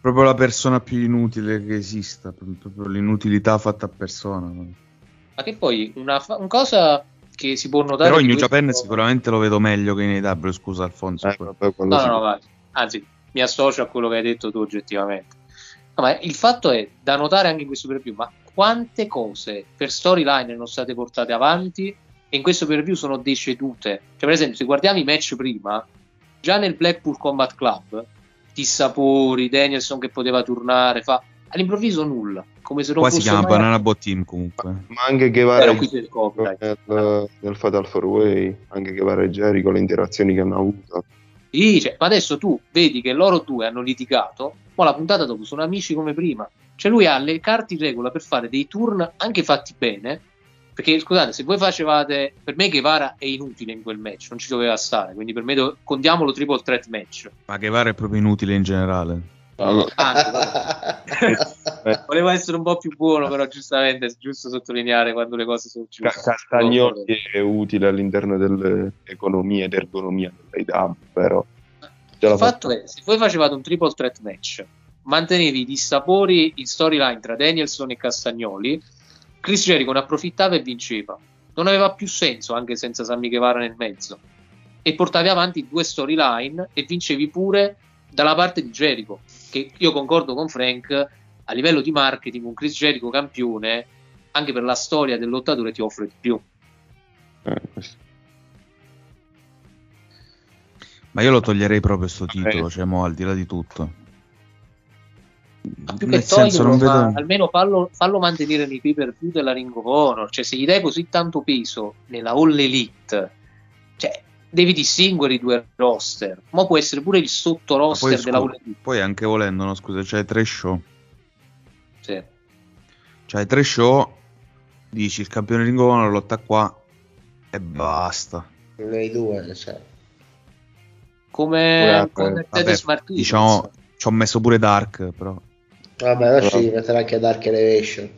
proprio la persona più inutile che esista, proprio, proprio l'inutilità fatta a persona. Ma che poi una, fa- una cosa che si può notare Però in New Japan sicuramente lo vedo meglio che in AW, scusa Alfonso. Eh, vabbè, No, no, no, vai. anzi, mi associo a quello che hai detto tu oggettivamente. No, ma il fatto è da notare anche in questo preview, ma quante cose per storyline sono state portate avanti e in questo preview sono decedute. Cioè, per esempio, se guardiamo i match prima, già nel Blackpool Combat Club dissapori, Danielson che poteva turnare, fa all'improvviso nulla, come se non Qua si chiama mai- Banana Bot Team comunque. Ma anche Guevara e copyright. nel, nel Fatal 4 Way, anche Guevara e Jericho, le interazioni che hanno avuto. Sì, cioè, ma adesso tu vedi che loro due hanno litigato, ma la puntata dopo sono amici come prima. Cioè lui ha le carte in regola per fare dei turn anche fatti bene, perché scusate, se voi facevate... Per me Guevara è inutile in quel match, non ci doveva stare, quindi per me do- contiamolo triple threat match. Ma Guevara è proprio inutile in generale. Ah, volevo essere un po' più buono, però giustamente è giusto sottolineare quando le cose sono giuste. Castagnoli è utile all'interno dell'economia ed ergonomia dell'AW, però ce Il fatto è, se voi facevate un triple threat match, mantenevi i dissapori in storyline tra Danielson e Castagnoli, Chris Jericho ne approfittava e vinceva. Non aveva più senso anche senza Sammy Guevara nel mezzo. E portavi avanti due storyline e vincevi pure dalla parte di Jericho, che io concordo con Frank, a livello di marketing un Chris Jericho campione, anche per la storia del lottatore ti offre di più. Eh, questo- Ma io lo toglierei proprio sto titolo, cioè mo al di là di tutto. Ma più Nel che senso, toglierlo, vedo... almeno fallo, fallo mantenere nei pay per view della Ring of Honor. Cioè, se gli dai così tanto peso nella All Elite, cioè, devi distinguere i due roster. Ma può essere pure il sotto roster Poi, della scu- All Elite. poi anche volendo, no, scusa, c'hai tre show. Sì. C'hai tre show, dici il campione Ring of Honor lotta qua e basta. Nei due, cioè. Come Guarda, con Martinez. diciamo, ci ho messo pure Dark, però. Vabbè, adesso ci metterà anche Dark Elevation.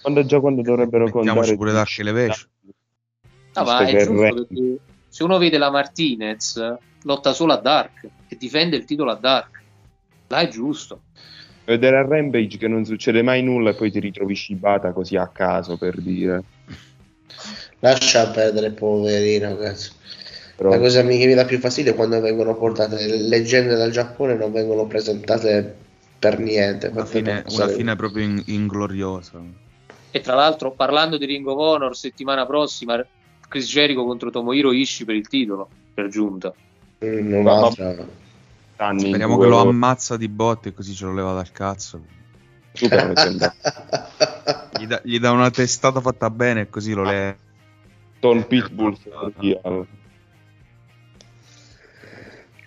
Quando già quando dovrebbero Mettiamoci contare pure Dark Elevation. Ah, ma è giusto perché se uno vede la Martinez, lotta solo a Dark e difende il titolo a Dark. Là è giusto. Vedere a Rampage che non succede mai nulla e poi ti ritrovi Shibata così a caso per dire. Lascia perdere, poverino, cazzo. Però La cosa mi- che mi dà più fastidio è quando vengono portate le leggende dal Giappone e non vengono presentate per niente. Una fine, una fine proprio in- ingloriosa. E tra l'altro, parlando di Ring of Honor, settimana prossima Chris Jericho contro Tomohiro Ishii per il titolo, per giunta. Mm, un'altra. anni Speriamo che lo ammazza di botte e così ce lo leva dal cazzo. Gli dà, gli dà una testata fatta bene e così lo leva. Don Pitbull.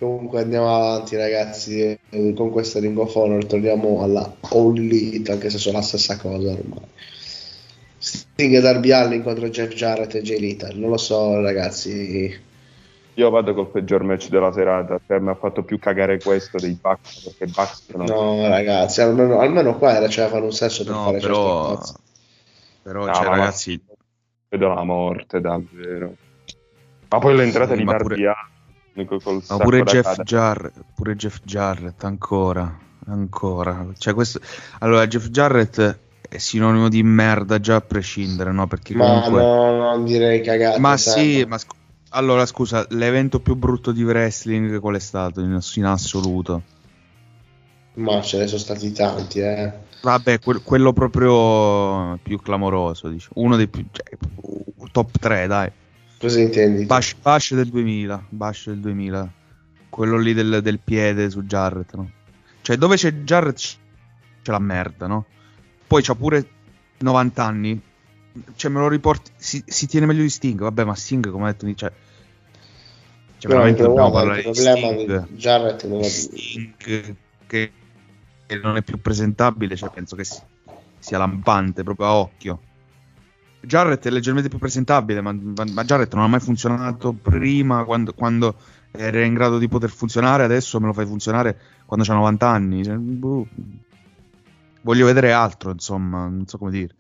Comunque andiamo avanti ragazzi. Eh, con questo Ring of Honor torniamo alla All Elite anche se sono la stessa cosa ormai. Sting e Darby Allin contro Jeff Jarrett e Jay Lethal. Non lo so ragazzi. Io vado col peggior match della serata. Cioè, mi ha fatto più cagare questo dei Bucks perché Bucks sono no ragazzi almeno, almeno qua era c'era fare un senso per No, fare però, certe cose. però No, cioè, ragazzi, vedo la morte davvero. Ma poi l'entrata Sì, di Darby pure- Allin ma pure Jeff. Jarrett, pure Jeff Jarrett ancora, ancora. Cioè, questo... Allora, Jeff Jarrett è sinonimo di merda già a prescindere, no? Perché ma comunque... no, non direi cagate Ma sai. sì, ma scu- allora scusa, l'evento più brutto di wrestling qual è stato in, in assoluto? ma ce ne sono stati tanti eh Vabbè, quel- quello proprio più clamoroso, dice. uno dei più cioè, top 3, dai. Cosa intendi? Bash, Bash del 2000, Bash del 2000. Quello lì del, del piede su Jarrett, no? Cioè, dove c'è Jarrett c'è la merda, no? Poi c'ha pure 90 anni. Cioè, me lo riporti. Si, si tiene meglio di Sting. Vabbè, ma Sting, come ha detto, cioè. Cioè, Però veramente dobbiamo parlare il di problema Sting. di Jarrett è Sting che, che non è più presentabile, cioè penso che si- sia lampante proprio a occhio. Jarrett è leggermente più presentabile, ma, ma- Jarrett non ha mai funzionato prima quando, quando era in grado di poter funzionare, adesso me lo fai funzionare quando c'ha 90 anni. Cioè, boh. Voglio vedere altro, insomma, non so come dire.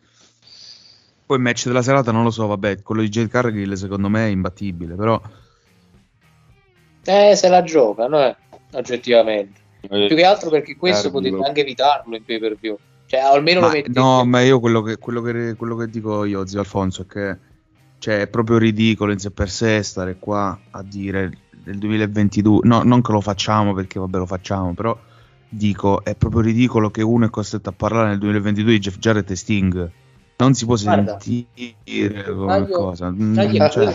Poi il match della serata non lo so, vabbè, quello di Jade Cargill secondo me è imbattibile, però Eh, se la giocano, eh, oggettivamente. Più che altro perché questo potete anche evitarlo in pay per view. Cioè, almeno lo Ma- metti. no, ma io quello che, quello, che, quello che dico io, zio Alfonso, è che cioè, è proprio ridicolo in sé per sé stare qua a dire del 2022. No, non che lo facciamo perché vabbè lo facciamo, però dico è proprio ridicolo che uno è costretto a parlare nel 2022 di Jeff Jarrett e Sting. Non si può Guarda, sentire come taglio- cosa. Mm, è cioè.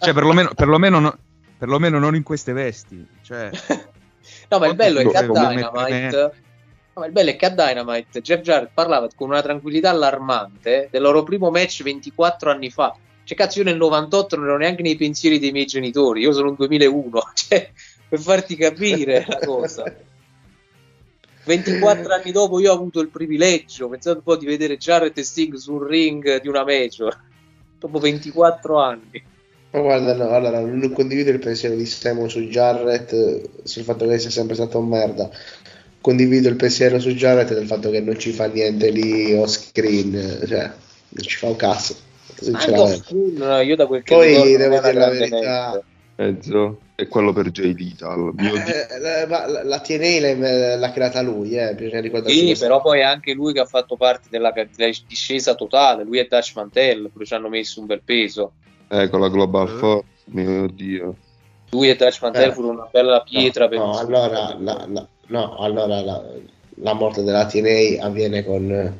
Cioè, perlomeno, perlomeno, no- perlomeno non in queste vesti. Cioè, No, ma il bello è che a Dynamite. Ma il bello è che a Dynamite Jeff Jarrett parlava con una tranquillità allarmante del loro primo match 24 anni fa. Cioè, cazzo, io nel 98 non ero neanche nei pensieri dei miei genitori, io sono un 2001, cioè, per farti capire la cosa. 24 anni dopo io ho avuto il privilegio, pensate un po' di vedere Jarrett e Sting sul ring di una major, dopo 24 anni. Ma guarda, no, allora non condivido il pensiero di Simon su Jarrett, eh, sul fatto che sia sempre stato un merda. Condivido il pensiero su Jarrett del fatto che non ci fa niente lì off screen, cioè non ci fa un cazzo. Screen, io da quel che Poi devo dire la verità. Mezzo è quello per Jay Lethal. Mio Dio. eh, eh, ma la, la TNA l'ha, creata lui, eh, bisogna ricordarsi Sì, però poi è anche lui che ha fatto parte della, della discesa totale. Lui e Dutch Mantel, pure ci hanno messo un bel peso. Ecco la Global Force, mio Dio. Lui e Dutch Mantel Eh. furono una bella pietra No, per no, allora, la, la- no, allora la, la morte della TNA avviene con eh,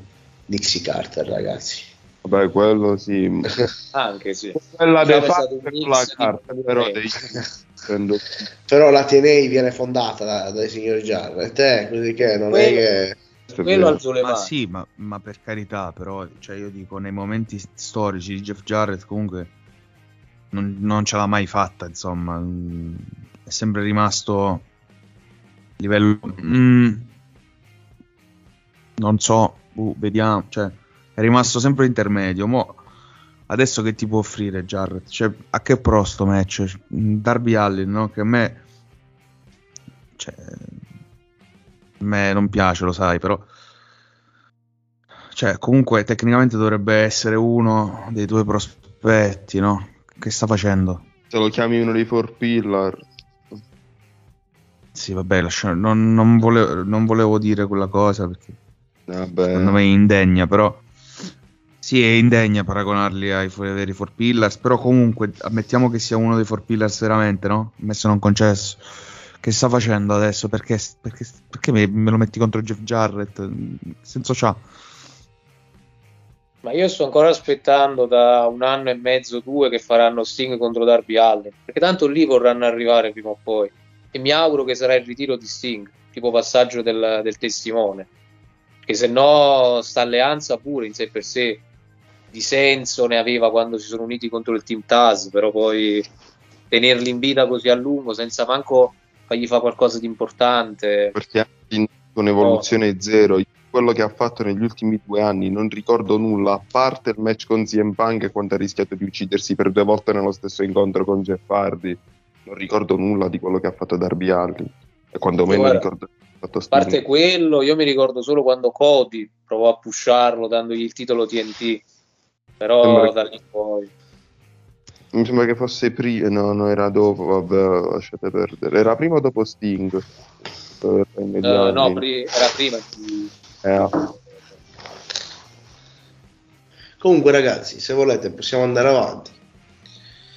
Dixie Carter, ragazzi. Vabbè, quello sì. Anche sì. Quella Diciamo dei fatti un con la di carta, due però dei... Però la TNA viene fondata da- dai signori Jarrett, eh, così che non Quello- è che... Quello Ma sì, ma, ma per carità, però, cioè io dico, nei momenti storici di Jeff Jarrett comunque non, non ce l'ha mai fatta, insomma, mm, è sempre rimasto livello... mm, non so, uh, vediamo, cioè è rimasto sempre intermedio, mo adesso che ti può offrire Jarrett? Cioè, a che pro sto match? Darby Allin, no? Che a me... Cioè, a me non piace, lo sai, però... Cioè, comunque tecnicamente dovrebbe essere uno dei tuoi prospetti, no? Che sta facendo? Se lo chiami uno dei Four Pillar, Sì, vabbè, lascia- non, non volevo, non volevo dire quella cosa perché vabbè. secondo me è indegna, però sì, è indegna paragonarli ai fu- veri Four Pillars, però comunque ammettiamo che sia uno dei Four Pillars veramente, no? Messo non concesso. Che sta facendo adesso? Perché, perché, perché me, me lo metti contro Jeff Jarrett? Che senso c'ha? Ma io sto ancora aspettando da un anno e mezzo, due, che faranno Sting contro Darby Allin. Perché tanto lì vorranno arrivare prima o poi. E mi auguro che sarà il ritiro di Sting, tipo passaggio del, del testimone. Che se no, sta alleanza pure in sé per sé di senso ne aveva quando si sono uniti contro il Team Taz, però poi tenerli in vita così a lungo senza manco fargli fare qualcosa di importante. perché anche con evoluzione zero quello che ha fatto negli ultimi due anni non ricordo nulla a parte il match con CM Punk quando ha rischiato di uccidersi per due volte nello stesso incontro con Jeff Hardy non ricordo nulla di quello che ha fatto Darby Allin e quando meno Guarda, ricordo che fatto A parte quello, io mi ricordo solo quando Cody provò a pusharlo dandogli il titolo TNT. Però Sembra- da lì poi. mi sembra che fosse prima no, no era dopo vabbè lasciate perdere era prima o dopo Sting Eh, no, pri- era prima di... Eh, Comunque ragazzi, se volete possiamo andare avanti.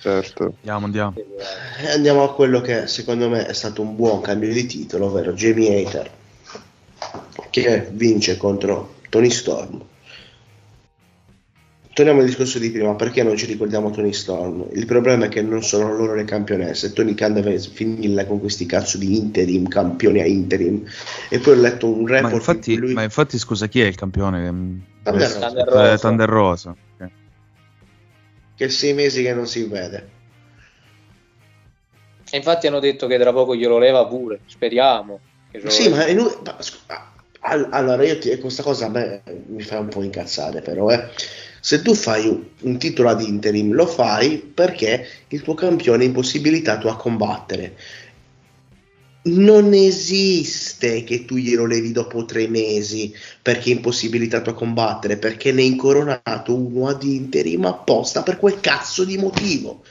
Certo Andiamo, andiamo. E andiamo a quello che secondo me è stato un buon cambio di titolo, ovvero Jamie Hater, che vince contro Tony Storm. Torniamo al discorso di prima, perché non ci ricordiamo Tony Storm? Il problema è che non sono loro le campionesse, Tony Khan deve finirla con questi cazzo di interim, campioni a interim. E poi ho letto un report Ma in infatti, lui... ma infatti, scusa, chi è il campione? Thunder eh, Rosa. Thunder Rosa. eh, Thunder Rosa. Che sei mesi che non si vede. E infatti hanno detto che tra poco glielo leva pure, speriamo. Sì, levi. ma è nu- ma scu- all- allora io ti- questa cosa a me mi fa un po' incazzare, però eh. Se tu fai un, un titolo ad interim, lo fai perché il tuo campione è impossibilitato a combattere. Non esiste che tu glielo levi dopo tre mesi perché è impossibilitato a combattere, perché ne è incoronato uno ad interim apposta per quel cazzo di motivo.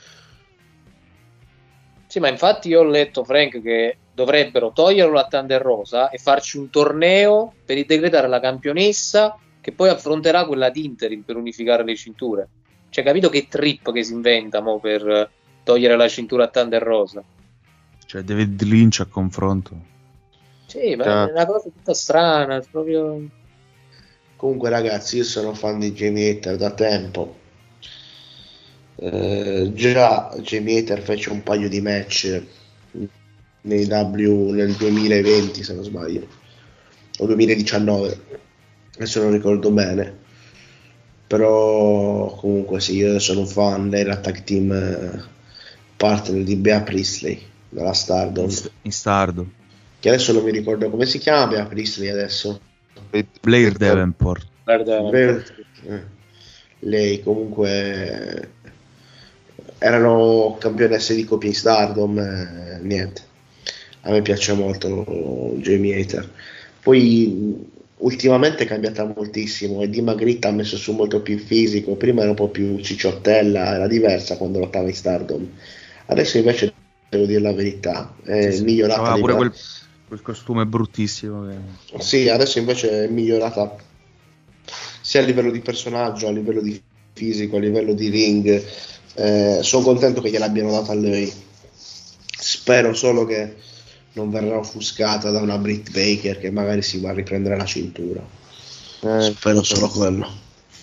Sì, ma infatti io ho letto, Frank, che dovrebbero toglierlo a Thunder Rosa e farci un torneo per decretare la campionessa che poi affronterà quella di interim per unificare le cinture. Cioè, capito che trip che si inventa mo per eh, togliere la cintura a Thunder Rosa? Cioè, David Lynch a confronto. Sì, ma Ah. è una cosa tutta strana, proprio... Comunque, ragazzi, io sono fan di Jamie Hater da tempo. Eh, già Jamie Hater fece un paio di match nei W nel 2020 se non sbaglio o 2019 adesso non ricordo bene però comunque sì io sono un fan della tag team eh, partner di Bea Priestley della Stardom. In Stardom. che adesso non mi ricordo come si chiama Priestley adesso. Blair Davenport. Beh, eh, lei comunque eh, erano campionesse di coppia in Stardom eh, niente. A me piace molto Jamie Hater poi ultimamente è cambiata moltissimo e dimagrita ha messo su molto più fisico. Prima era un po' più cicciottella era diversa quando lottava in Stardom. Adesso invece devo dire la verità è migliorata Aveva pure quel, quel costume bruttissimo. che- sì, adesso invece è migliorata sia a livello di personaggio, a livello di fisico, a livello di ring. Eh, sono contento che gliel'abbiano data a lei. Spero solo che non verrà offuscata da una Britt Baker che magari si va a riprendere la cintura. Spero solo quello.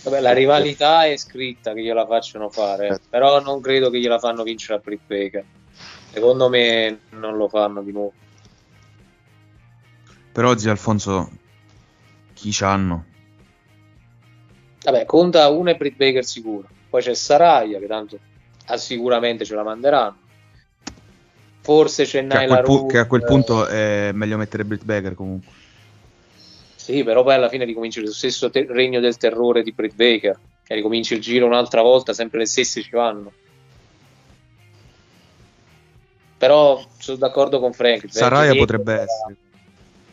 Vabbè, la rivalità è scritta che gliela facciano fare, però non credo che gliela fanno vincere a Britt Baker. Secondo me non lo fanno di nuovo. Però zio Alfonso, chi c'hanno? Vabbè, conta una e Britt Baker sicuro. Poi c'è Saraya che tanto ah, sicuramente ce la manderanno. Forse c'è Che a, Nyla quel pu- che a quel punto è meglio mettere Britt Baker comunque. Sì, però poi alla fine ricominci lo stesso te- regno del terrore di Britt Baker. E ricominci il giro un'altra volta, sempre le stesse ci vanno. Però sono d'accordo con Frank. Saraya potrebbe dietro- essere.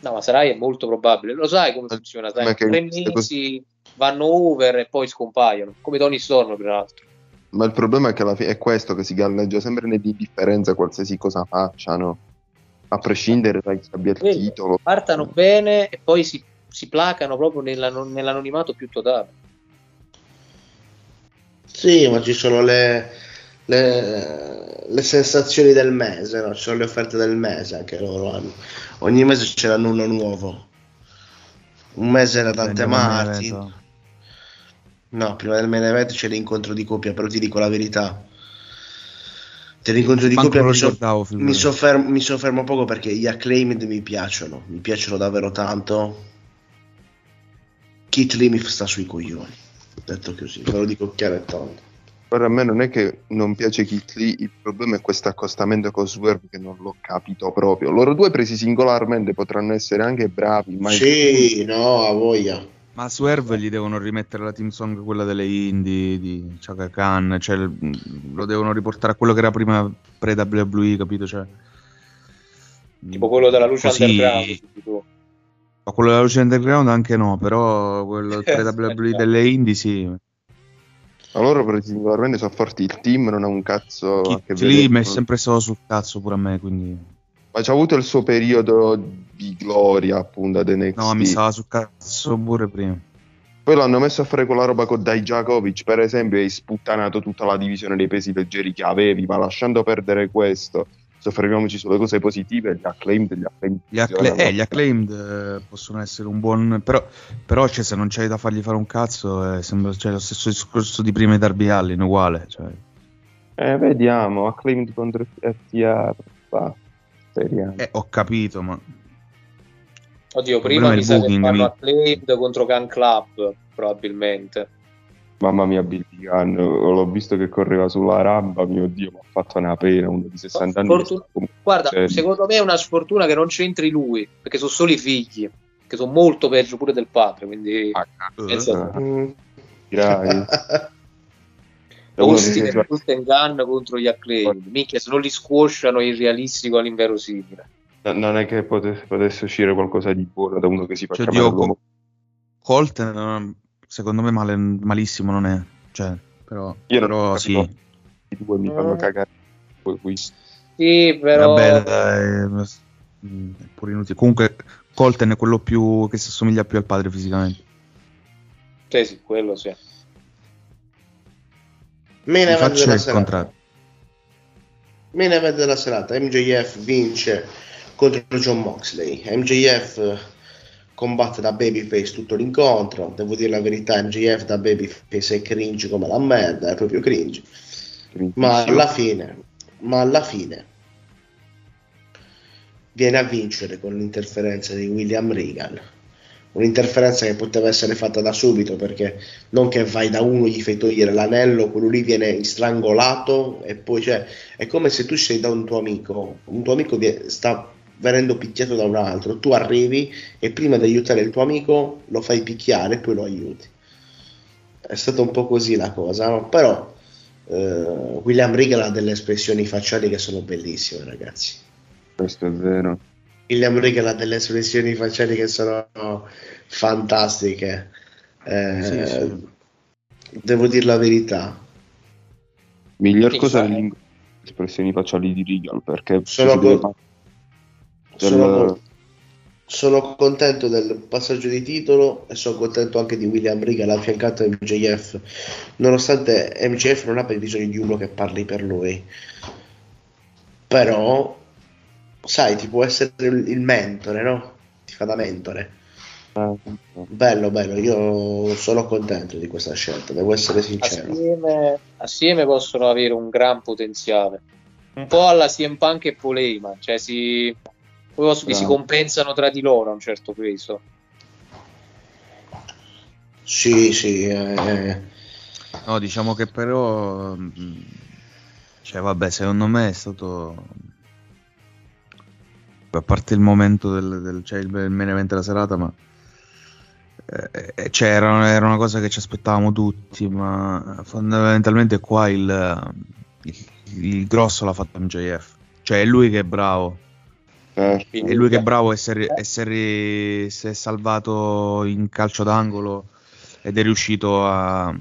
No, ma Saraya è molto probabile. Lo sai come funziona? Sai? che- Tre mesi vanno over e poi scompaiono. Come Tony Storm, peraltro. Ma il problema è che alla fine è questo che si galleggia sempre nell'indifferenza qualsiasi cosa facciano, a prescindere da chi abbia il Quello. titolo. Partono bene e poi si, si placano proprio nell'an- nell'anonimato più totale. Sì, ma ci sono le, le, le sensazioni del mese, no? ci sono le offerte del mese anche loro hanno. Ogni mese ce l'hanno uno nuovo. Un mese era Dante Martin. event. No, prima del main event c'è l'incontro di coppia, però ti dico la verità. Dell'incontro di Manco coppia mi, so- mi soffermo, mi soffermo poco perché gli acclaimed mi piacciono, mi piacciono davvero tanto. Kit Lee mi sta sui coglioni, detto così, ve lo dico chiaro e tondo. Guarda, a me non è che non piace Kit Lee, il problema è questo accostamento con Swerve che non l'ho capito proprio. Loro due presi singolarmente potranno essere anche bravi, ma il- Sì, no, a voglia. Ma a Swerve gli devono rimettere la team song, quella delle indie di Chaka Khan, cioè lo devono riportare a quello che era prima pre-WWE, capito? Cioè, Tipo quello della luce Così- underground. ma quello della luce underground anche no, però quello pre-WWE delle indie sì. Ma loro presi singolarmente sono forti, il team non ha un cazzo vedere mi è sempre stato sul cazzo pure a me, quindi... Ma c'ha avuto il suo periodo di gloria appunto ad NXT. No, mi stava sul cazzo pure prima. Poi l'hanno messo a fare quella roba con Dijakovic, per esempio, e hai sputtanato tutta la divisione dei pesi leggeri che avevi, ma lasciando perdere questo, soffermiamoci sulle cose positive, gli acclaimed, gli acclaimed. Gli, accla- eh, gli acclaimed eh, possono essere un buon. Però, però cioè, se non c'hai da fargli fare un cazzo, eh, sembra cioè, lo stesso discorso di prima di Darby Allin, uguale. Cioè. Eh, vediamo, acclaimed contro FTR, va, speriamo. Eh, ho capito, ma Oddio, prima mi sa che fanno acclaimed contro Gun Club, probabilmente. Mamma mia, Billy Gunn, l'ho visto che correva sulla rampa, mio Dio, mi ha fatto una pena, uno di 60 anni. Sfortuna- Guarda, Cioè, secondo me è una sfortuna che non c'entri lui, perché sono solo i figli, che sono molto peggio pure del padre, quindi... Mm. Direi. È uno Austin e Gunn contro gli acclaimed. Minchia, se non li squosciano il realistico all'inverosimile. No, non è che pote- potesse uscire qualcosa di buono da uno che si fa Cioè, chiamare eh, secondo me, male- malissimo non è. Cioè, però, Io non però sì. I due mi fanno Mm. cagare. Sì, però... Vabbè, dai, è pure inutile. Comunque, Colten è quello più che si assomiglia più al padre fisicamente. Sì, sì, quello sì. Main event faccio della il serata. contrario. Main event della serata, MJF vince contro John Moxley. MJF combatte da babyface tutto l'incontro. Devo dire la verità, MJF da babyface è cringe come la merda, è proprio cringe. Ma alla fine, ma alla fine viene a vincere con l'interferenza di William Regal. Un'interferenza che poteva essere fatta da subito perché non che vai da uno gli fai togliere l'anello, quello lì viene strangolato e poi cioè, è come se tu sei da un tuo amico, un tuo amico sta venendo picchiato da un altro, tu arrivi e prima di aiutare il tuo amico lo fai picchiare e poi lo aiuti. È stata un po' così la cosa, no? però eh, William Regal ha delle espressioni facciali che sono bellissime ragazzi. Questo è vero. William Regal ha delle espressioni facciali che sono fantastiche. Eh, Sì, sì. Devo dire la verità. Miglior Sì, cosa è le espressioni facciali di Regal perché Sono ci si deve con- del- Sono, sono contento del passaggio di titolo e sono contento anche di William Regal affiancato a MJF, nonostante MJF non abbia bisogno di uno che parli per lui. Però, sai, ti può essere il mentore, no? Ti fa da mentore. Bello, bello, io sono contento di questa scelta, devo essere sincero. Assieme, assieme possono avere un gran potenziale. Un po' alla CM Punk e Paul Heyman, cioè si, poi si compensano tra di loro a un certo peso. Sì, sì, eh, No, diciamo che però... mh, Cioè, vabbè, secondo me è stato... A parte il momento del, del cioè il il main event della serata, ma... eh, eh, cioè, era, era una cosa che ci aspettavamo tutti, ma fondamentalmente qua il, il, il grosso l'ha fatto MJF. Cioè, è lui che è bravo. Eh, È lui che è bravo e si è, ri- e si è salvato in calcio d'angolo ed è riuscito a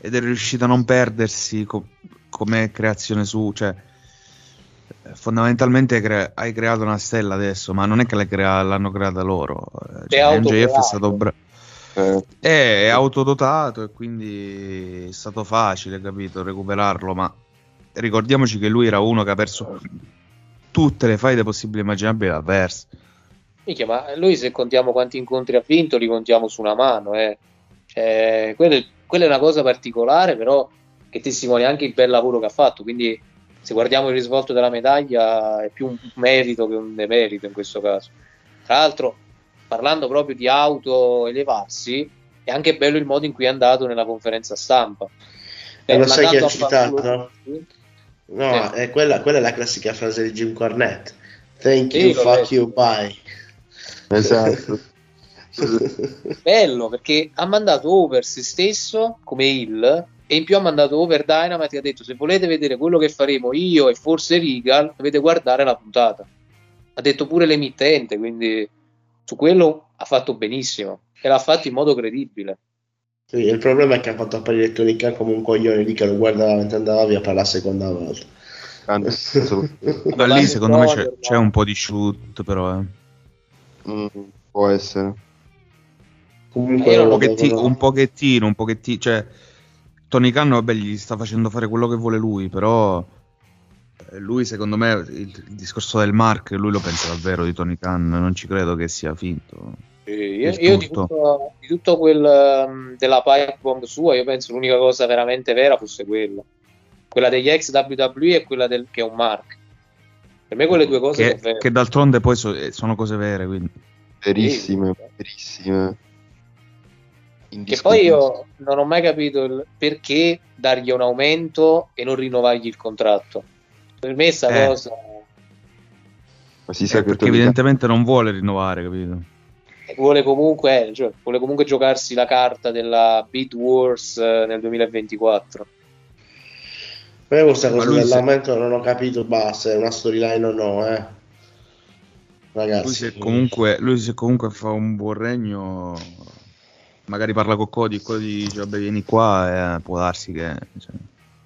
ed è riuscito a non perdersi co- come creazione su cioè eh, fondamentalmente cre- hai creato una stella adesso ma non è che crea- l'hanno creata loro. Eh, È cioè, MJF è stato bravo eh, è, è autodotato e quindi è stato facile capito recuperarlo ma ricordiamoci che lui era uno che ha perso tutte le faide possibili e immaginabili l'ha perse Minchia, ma lui se contiamo quanti incontri ha vinto, li contiamo su una mano, eh. Cioè, quello è- quella è una cosa particolare, però che testimonia anche il bel lavoro che ha fatto. Quindi, se guardiamo il risvolto della medaglia, è più un merito che un demerito in questo caso. Tra l'altro, parlando proprio di auto elevarsi, è anche bello il modo in cui è andato nella conferenza stampa. E lo Eh, sai chi ha citato? fanculo- No, è quella, quella è la classica frase di Jim Cornette. Thank Sì, you, fuck you, bye. esatto. bello perché ha mandato over se stesso come Hill e in più ha mandato over Dynamite e ha detto se volete vedere quello che faremo io e forse Regal dovete guardare la puntata ha detto pure l'emittente quindi su quello ha fatto benissimo e l'ha fatto in modo credibile Sì, il problema è che ha fatto apparire Tony Khan come un coglione lì che lo guardava mentre andava via per la seconda volta. Da lì secondo me c'è, c'è un po' di shoot però eh. Mm, può essere. Comunque, non un, devono- un pochettino, un pochettino, cioè Tony Khan vabbè gli sta facendo fare quello che vuole lui, però eh, lui secondo me il, il discorso del Mark, lui lo pensa davvero di Tony Khan, non ci credo che sia finto. Io, io di, tutto. di tutto quel um, della pipe bomb sua io penso l'unica cosa veramente vera fosse quella quella degli ex WWE e quella del, che è un mark per me quelle due cose Che, sono vere che d'altronde poi so- eh, sono cose vere, quindi Verissime, verissime. Che poi io non ho mai capito il perché dargli un aumento e non rinnovargli il contratto. Per me sta Eh. cosa Ma si sa Eh, che perché evidentemente non vuole rinnovare, capito? Vuole comunque, eh, cioè, vuole comunque giocarsi la carta della Beat Wars eh, nel 2024. Ma io questa cosa lui se- dell'aumento non ho capito, basta, è una storyline o no, eh. Lui Ragazzi, se, comunque, lui se comunque fa un buon regno, magari parla con Cody Cody dice vabbè vieni qua e può darsi che cioè,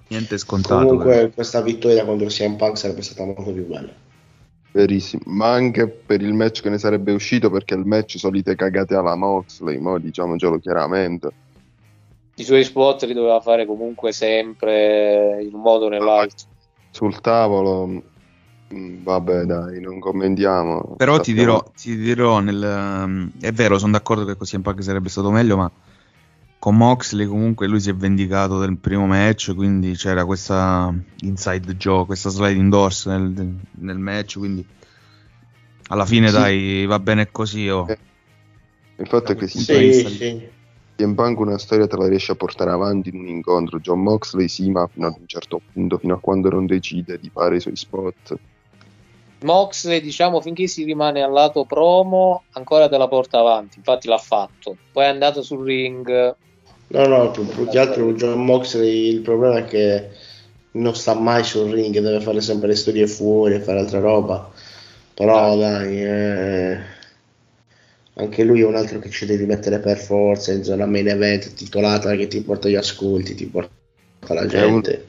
niente è scontato. comunque questa vittoria contro CM Punk sarebbe stata molto più bella. Verissimo, ma anche per il match che ne sarebbe uscito, perché il match solite cagate alla Moxley, mo diciamocelo chiaramente. I suoi spot li doveva fare comunque sempre in un modo o nell'altro. Sul tavolo, mm, vabbè dai, non commentiamo. Però ti dirò, ti dirò nel, ehm, è vero, sono d'accordo che così Punk sarebbe stato meglio, ma con Moxley comunque lui si è vendicato del primo match, quindi c'era questa inside joke, questa sliding doors nel, nel match, quindi Alla fine, Sì. dai, va bene così. Oh. Il fatto è che si Sì, sì. CM Punk una storia te la riesce a portare avanti in un incontro. John Moxley sì, ma fino ad un certo punto, fino a quando non decide di fare i suoi spot. Mox, diciamo, finché si rimane al lato promo, ancora te la porta avanti. Infatti l'ha fatto. Poi è andato sul ring. No, no, più, più che altro John Moxley il problema è che non sta mai sul ring, deve fare sempre le storie fuori e fare altra roba. Però dai, eh, anche lui è un altro che ci devi mettere per forza in zona main event titolata che ti porta gli ascolti, ti porta la gente.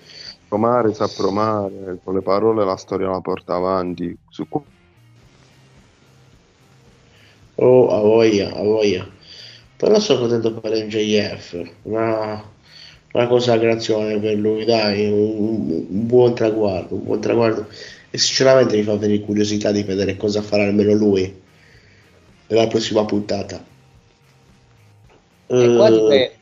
Promare sa promare, con le parole la storia la porta avanti. Su Oh, a voglia, a voglia. Però sono contento per MJF, una, una consacrazione per lui, dai, un, un buon traguardo, un buon traguardo. E sinceramente mi fa venire curiosità di vedere cosa farà almeno lui nella prossima puntata. E qua Eh, dipende.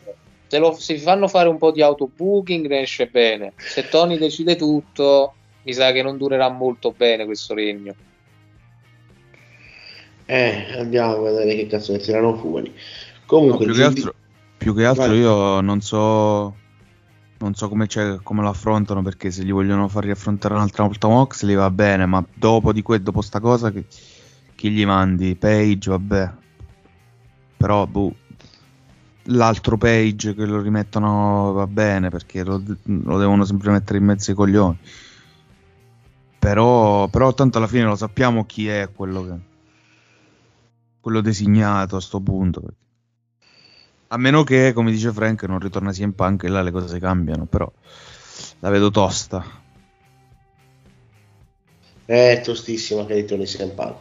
Se, lo, se fanno fare un po' di autobooking ne esce bene. Se Tony decide tutto, mi sa che non durerà molto bene questo regno. eh, andiamo a vedere che cazzo ne tirano fuori. No, Comunque, più, che altro, più che altro Vai. io non so, non so come, c'è- come lo affrontano perché se gli vogliono far riaffrontare un'altra volta Moxley va bene, ma dopo di que- dopo sta cosa che, chi gli mandi? Page, vabbè. Però boh, l'altro Page che lo rimettono va bene perché lo, lo devono sempre mettere in mezzo ai coglioni. Però, però tanto alla fine lo sappiamo chi è quello che quello designato a sto punto. A meno che, come dice Frank, non ritorna CM Punk e là le cose cambiano, però la vedo tosta. È tostissima che ritorni CM Punk.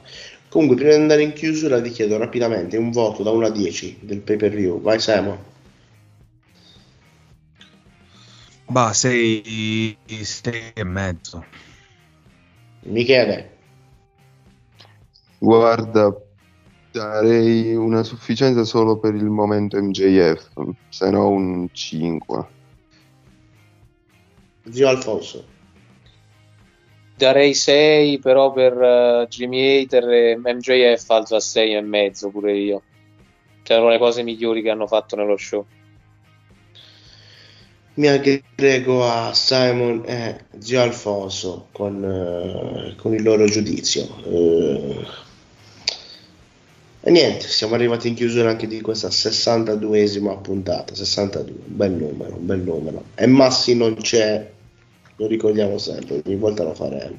Comunque, prima di andare in chiusura, vi chiedo rapidamente un voto da 1 a 10 del pay per view. Vai, Simon. Bah, sei, sei e mezzo. Michele, Guarda, darei una sufficienza solo per il momento MJF, se no un 5. zio Alfonso. Darei 6, però per eh, Jimmy Hater e MJF alzo a 6 e mezzo pure io. C'erano le cose migliori che hanno fatto nello show. Mi aggrego a Simon e zio Alfonso con, eh, con il loro giudizio. Eh, e niente, siamo arrivati in chiusura anche di questa 62esima puntata. 62, un bel numero, un bel numero. E Massi non c'è, lo ricordiamo sempre, ogni volta lo faremo.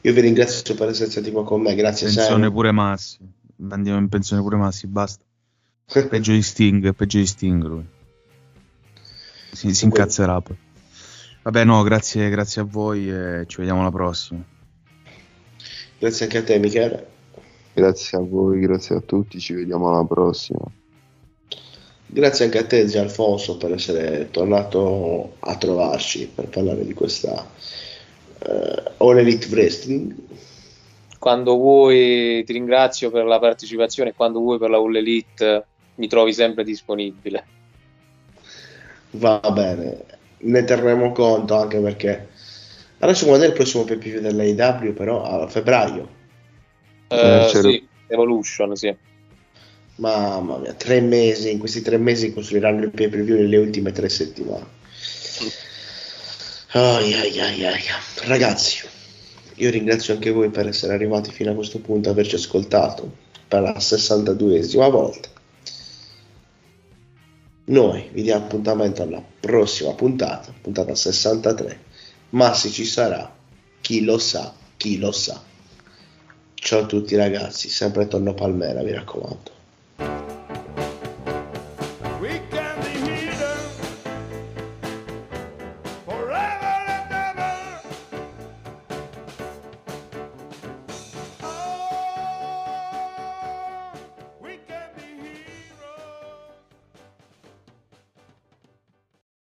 Io vi ringrazio per essere stati qua con me, grazie Pensione Simon. pure Massi. Andiamo in pensione pure Massi, basta. Peggio di Sting, peggio di Sting lui. Si, si incazzerà poi. Vabbè, no, grazie, grazie a voi e ci vediamo alla prossima. Grazie anche a te Michele. Grazie a voi, grazie a tutti, ci vediamo alla prossima. Grazie anche a te, zio Alfonso, per essere tornato a trovarci per parlare di questa eh, All Elite Wrestling. Quando vuoi ti ringrazio per la partecipazione e quando vuoi per la All Elite mi trovi sempre disponibile. Va bene, ne terremo conto anche perché adesso quando è il prossimo view dell'AEW, però a febbraio. Eh, sì, Evolution, sì. Mamma mia, tre mesi, in questi tre mesi costruiranno il pay per view nelle ultime tre settimane. Ai, ai, ai, ai. Ragazzi, io ringrazio anche voi per essere arrivati fino a questo punto, averci ascoltato per la 62esima volta. Noi vi diamo appuntamento alla prossima puntata, puntata 63. Ma se ci sarà, chi lo sa, chi lo sa. Ciao a tutti ragazzi, sempre Tonno Palmera, mi raccomando.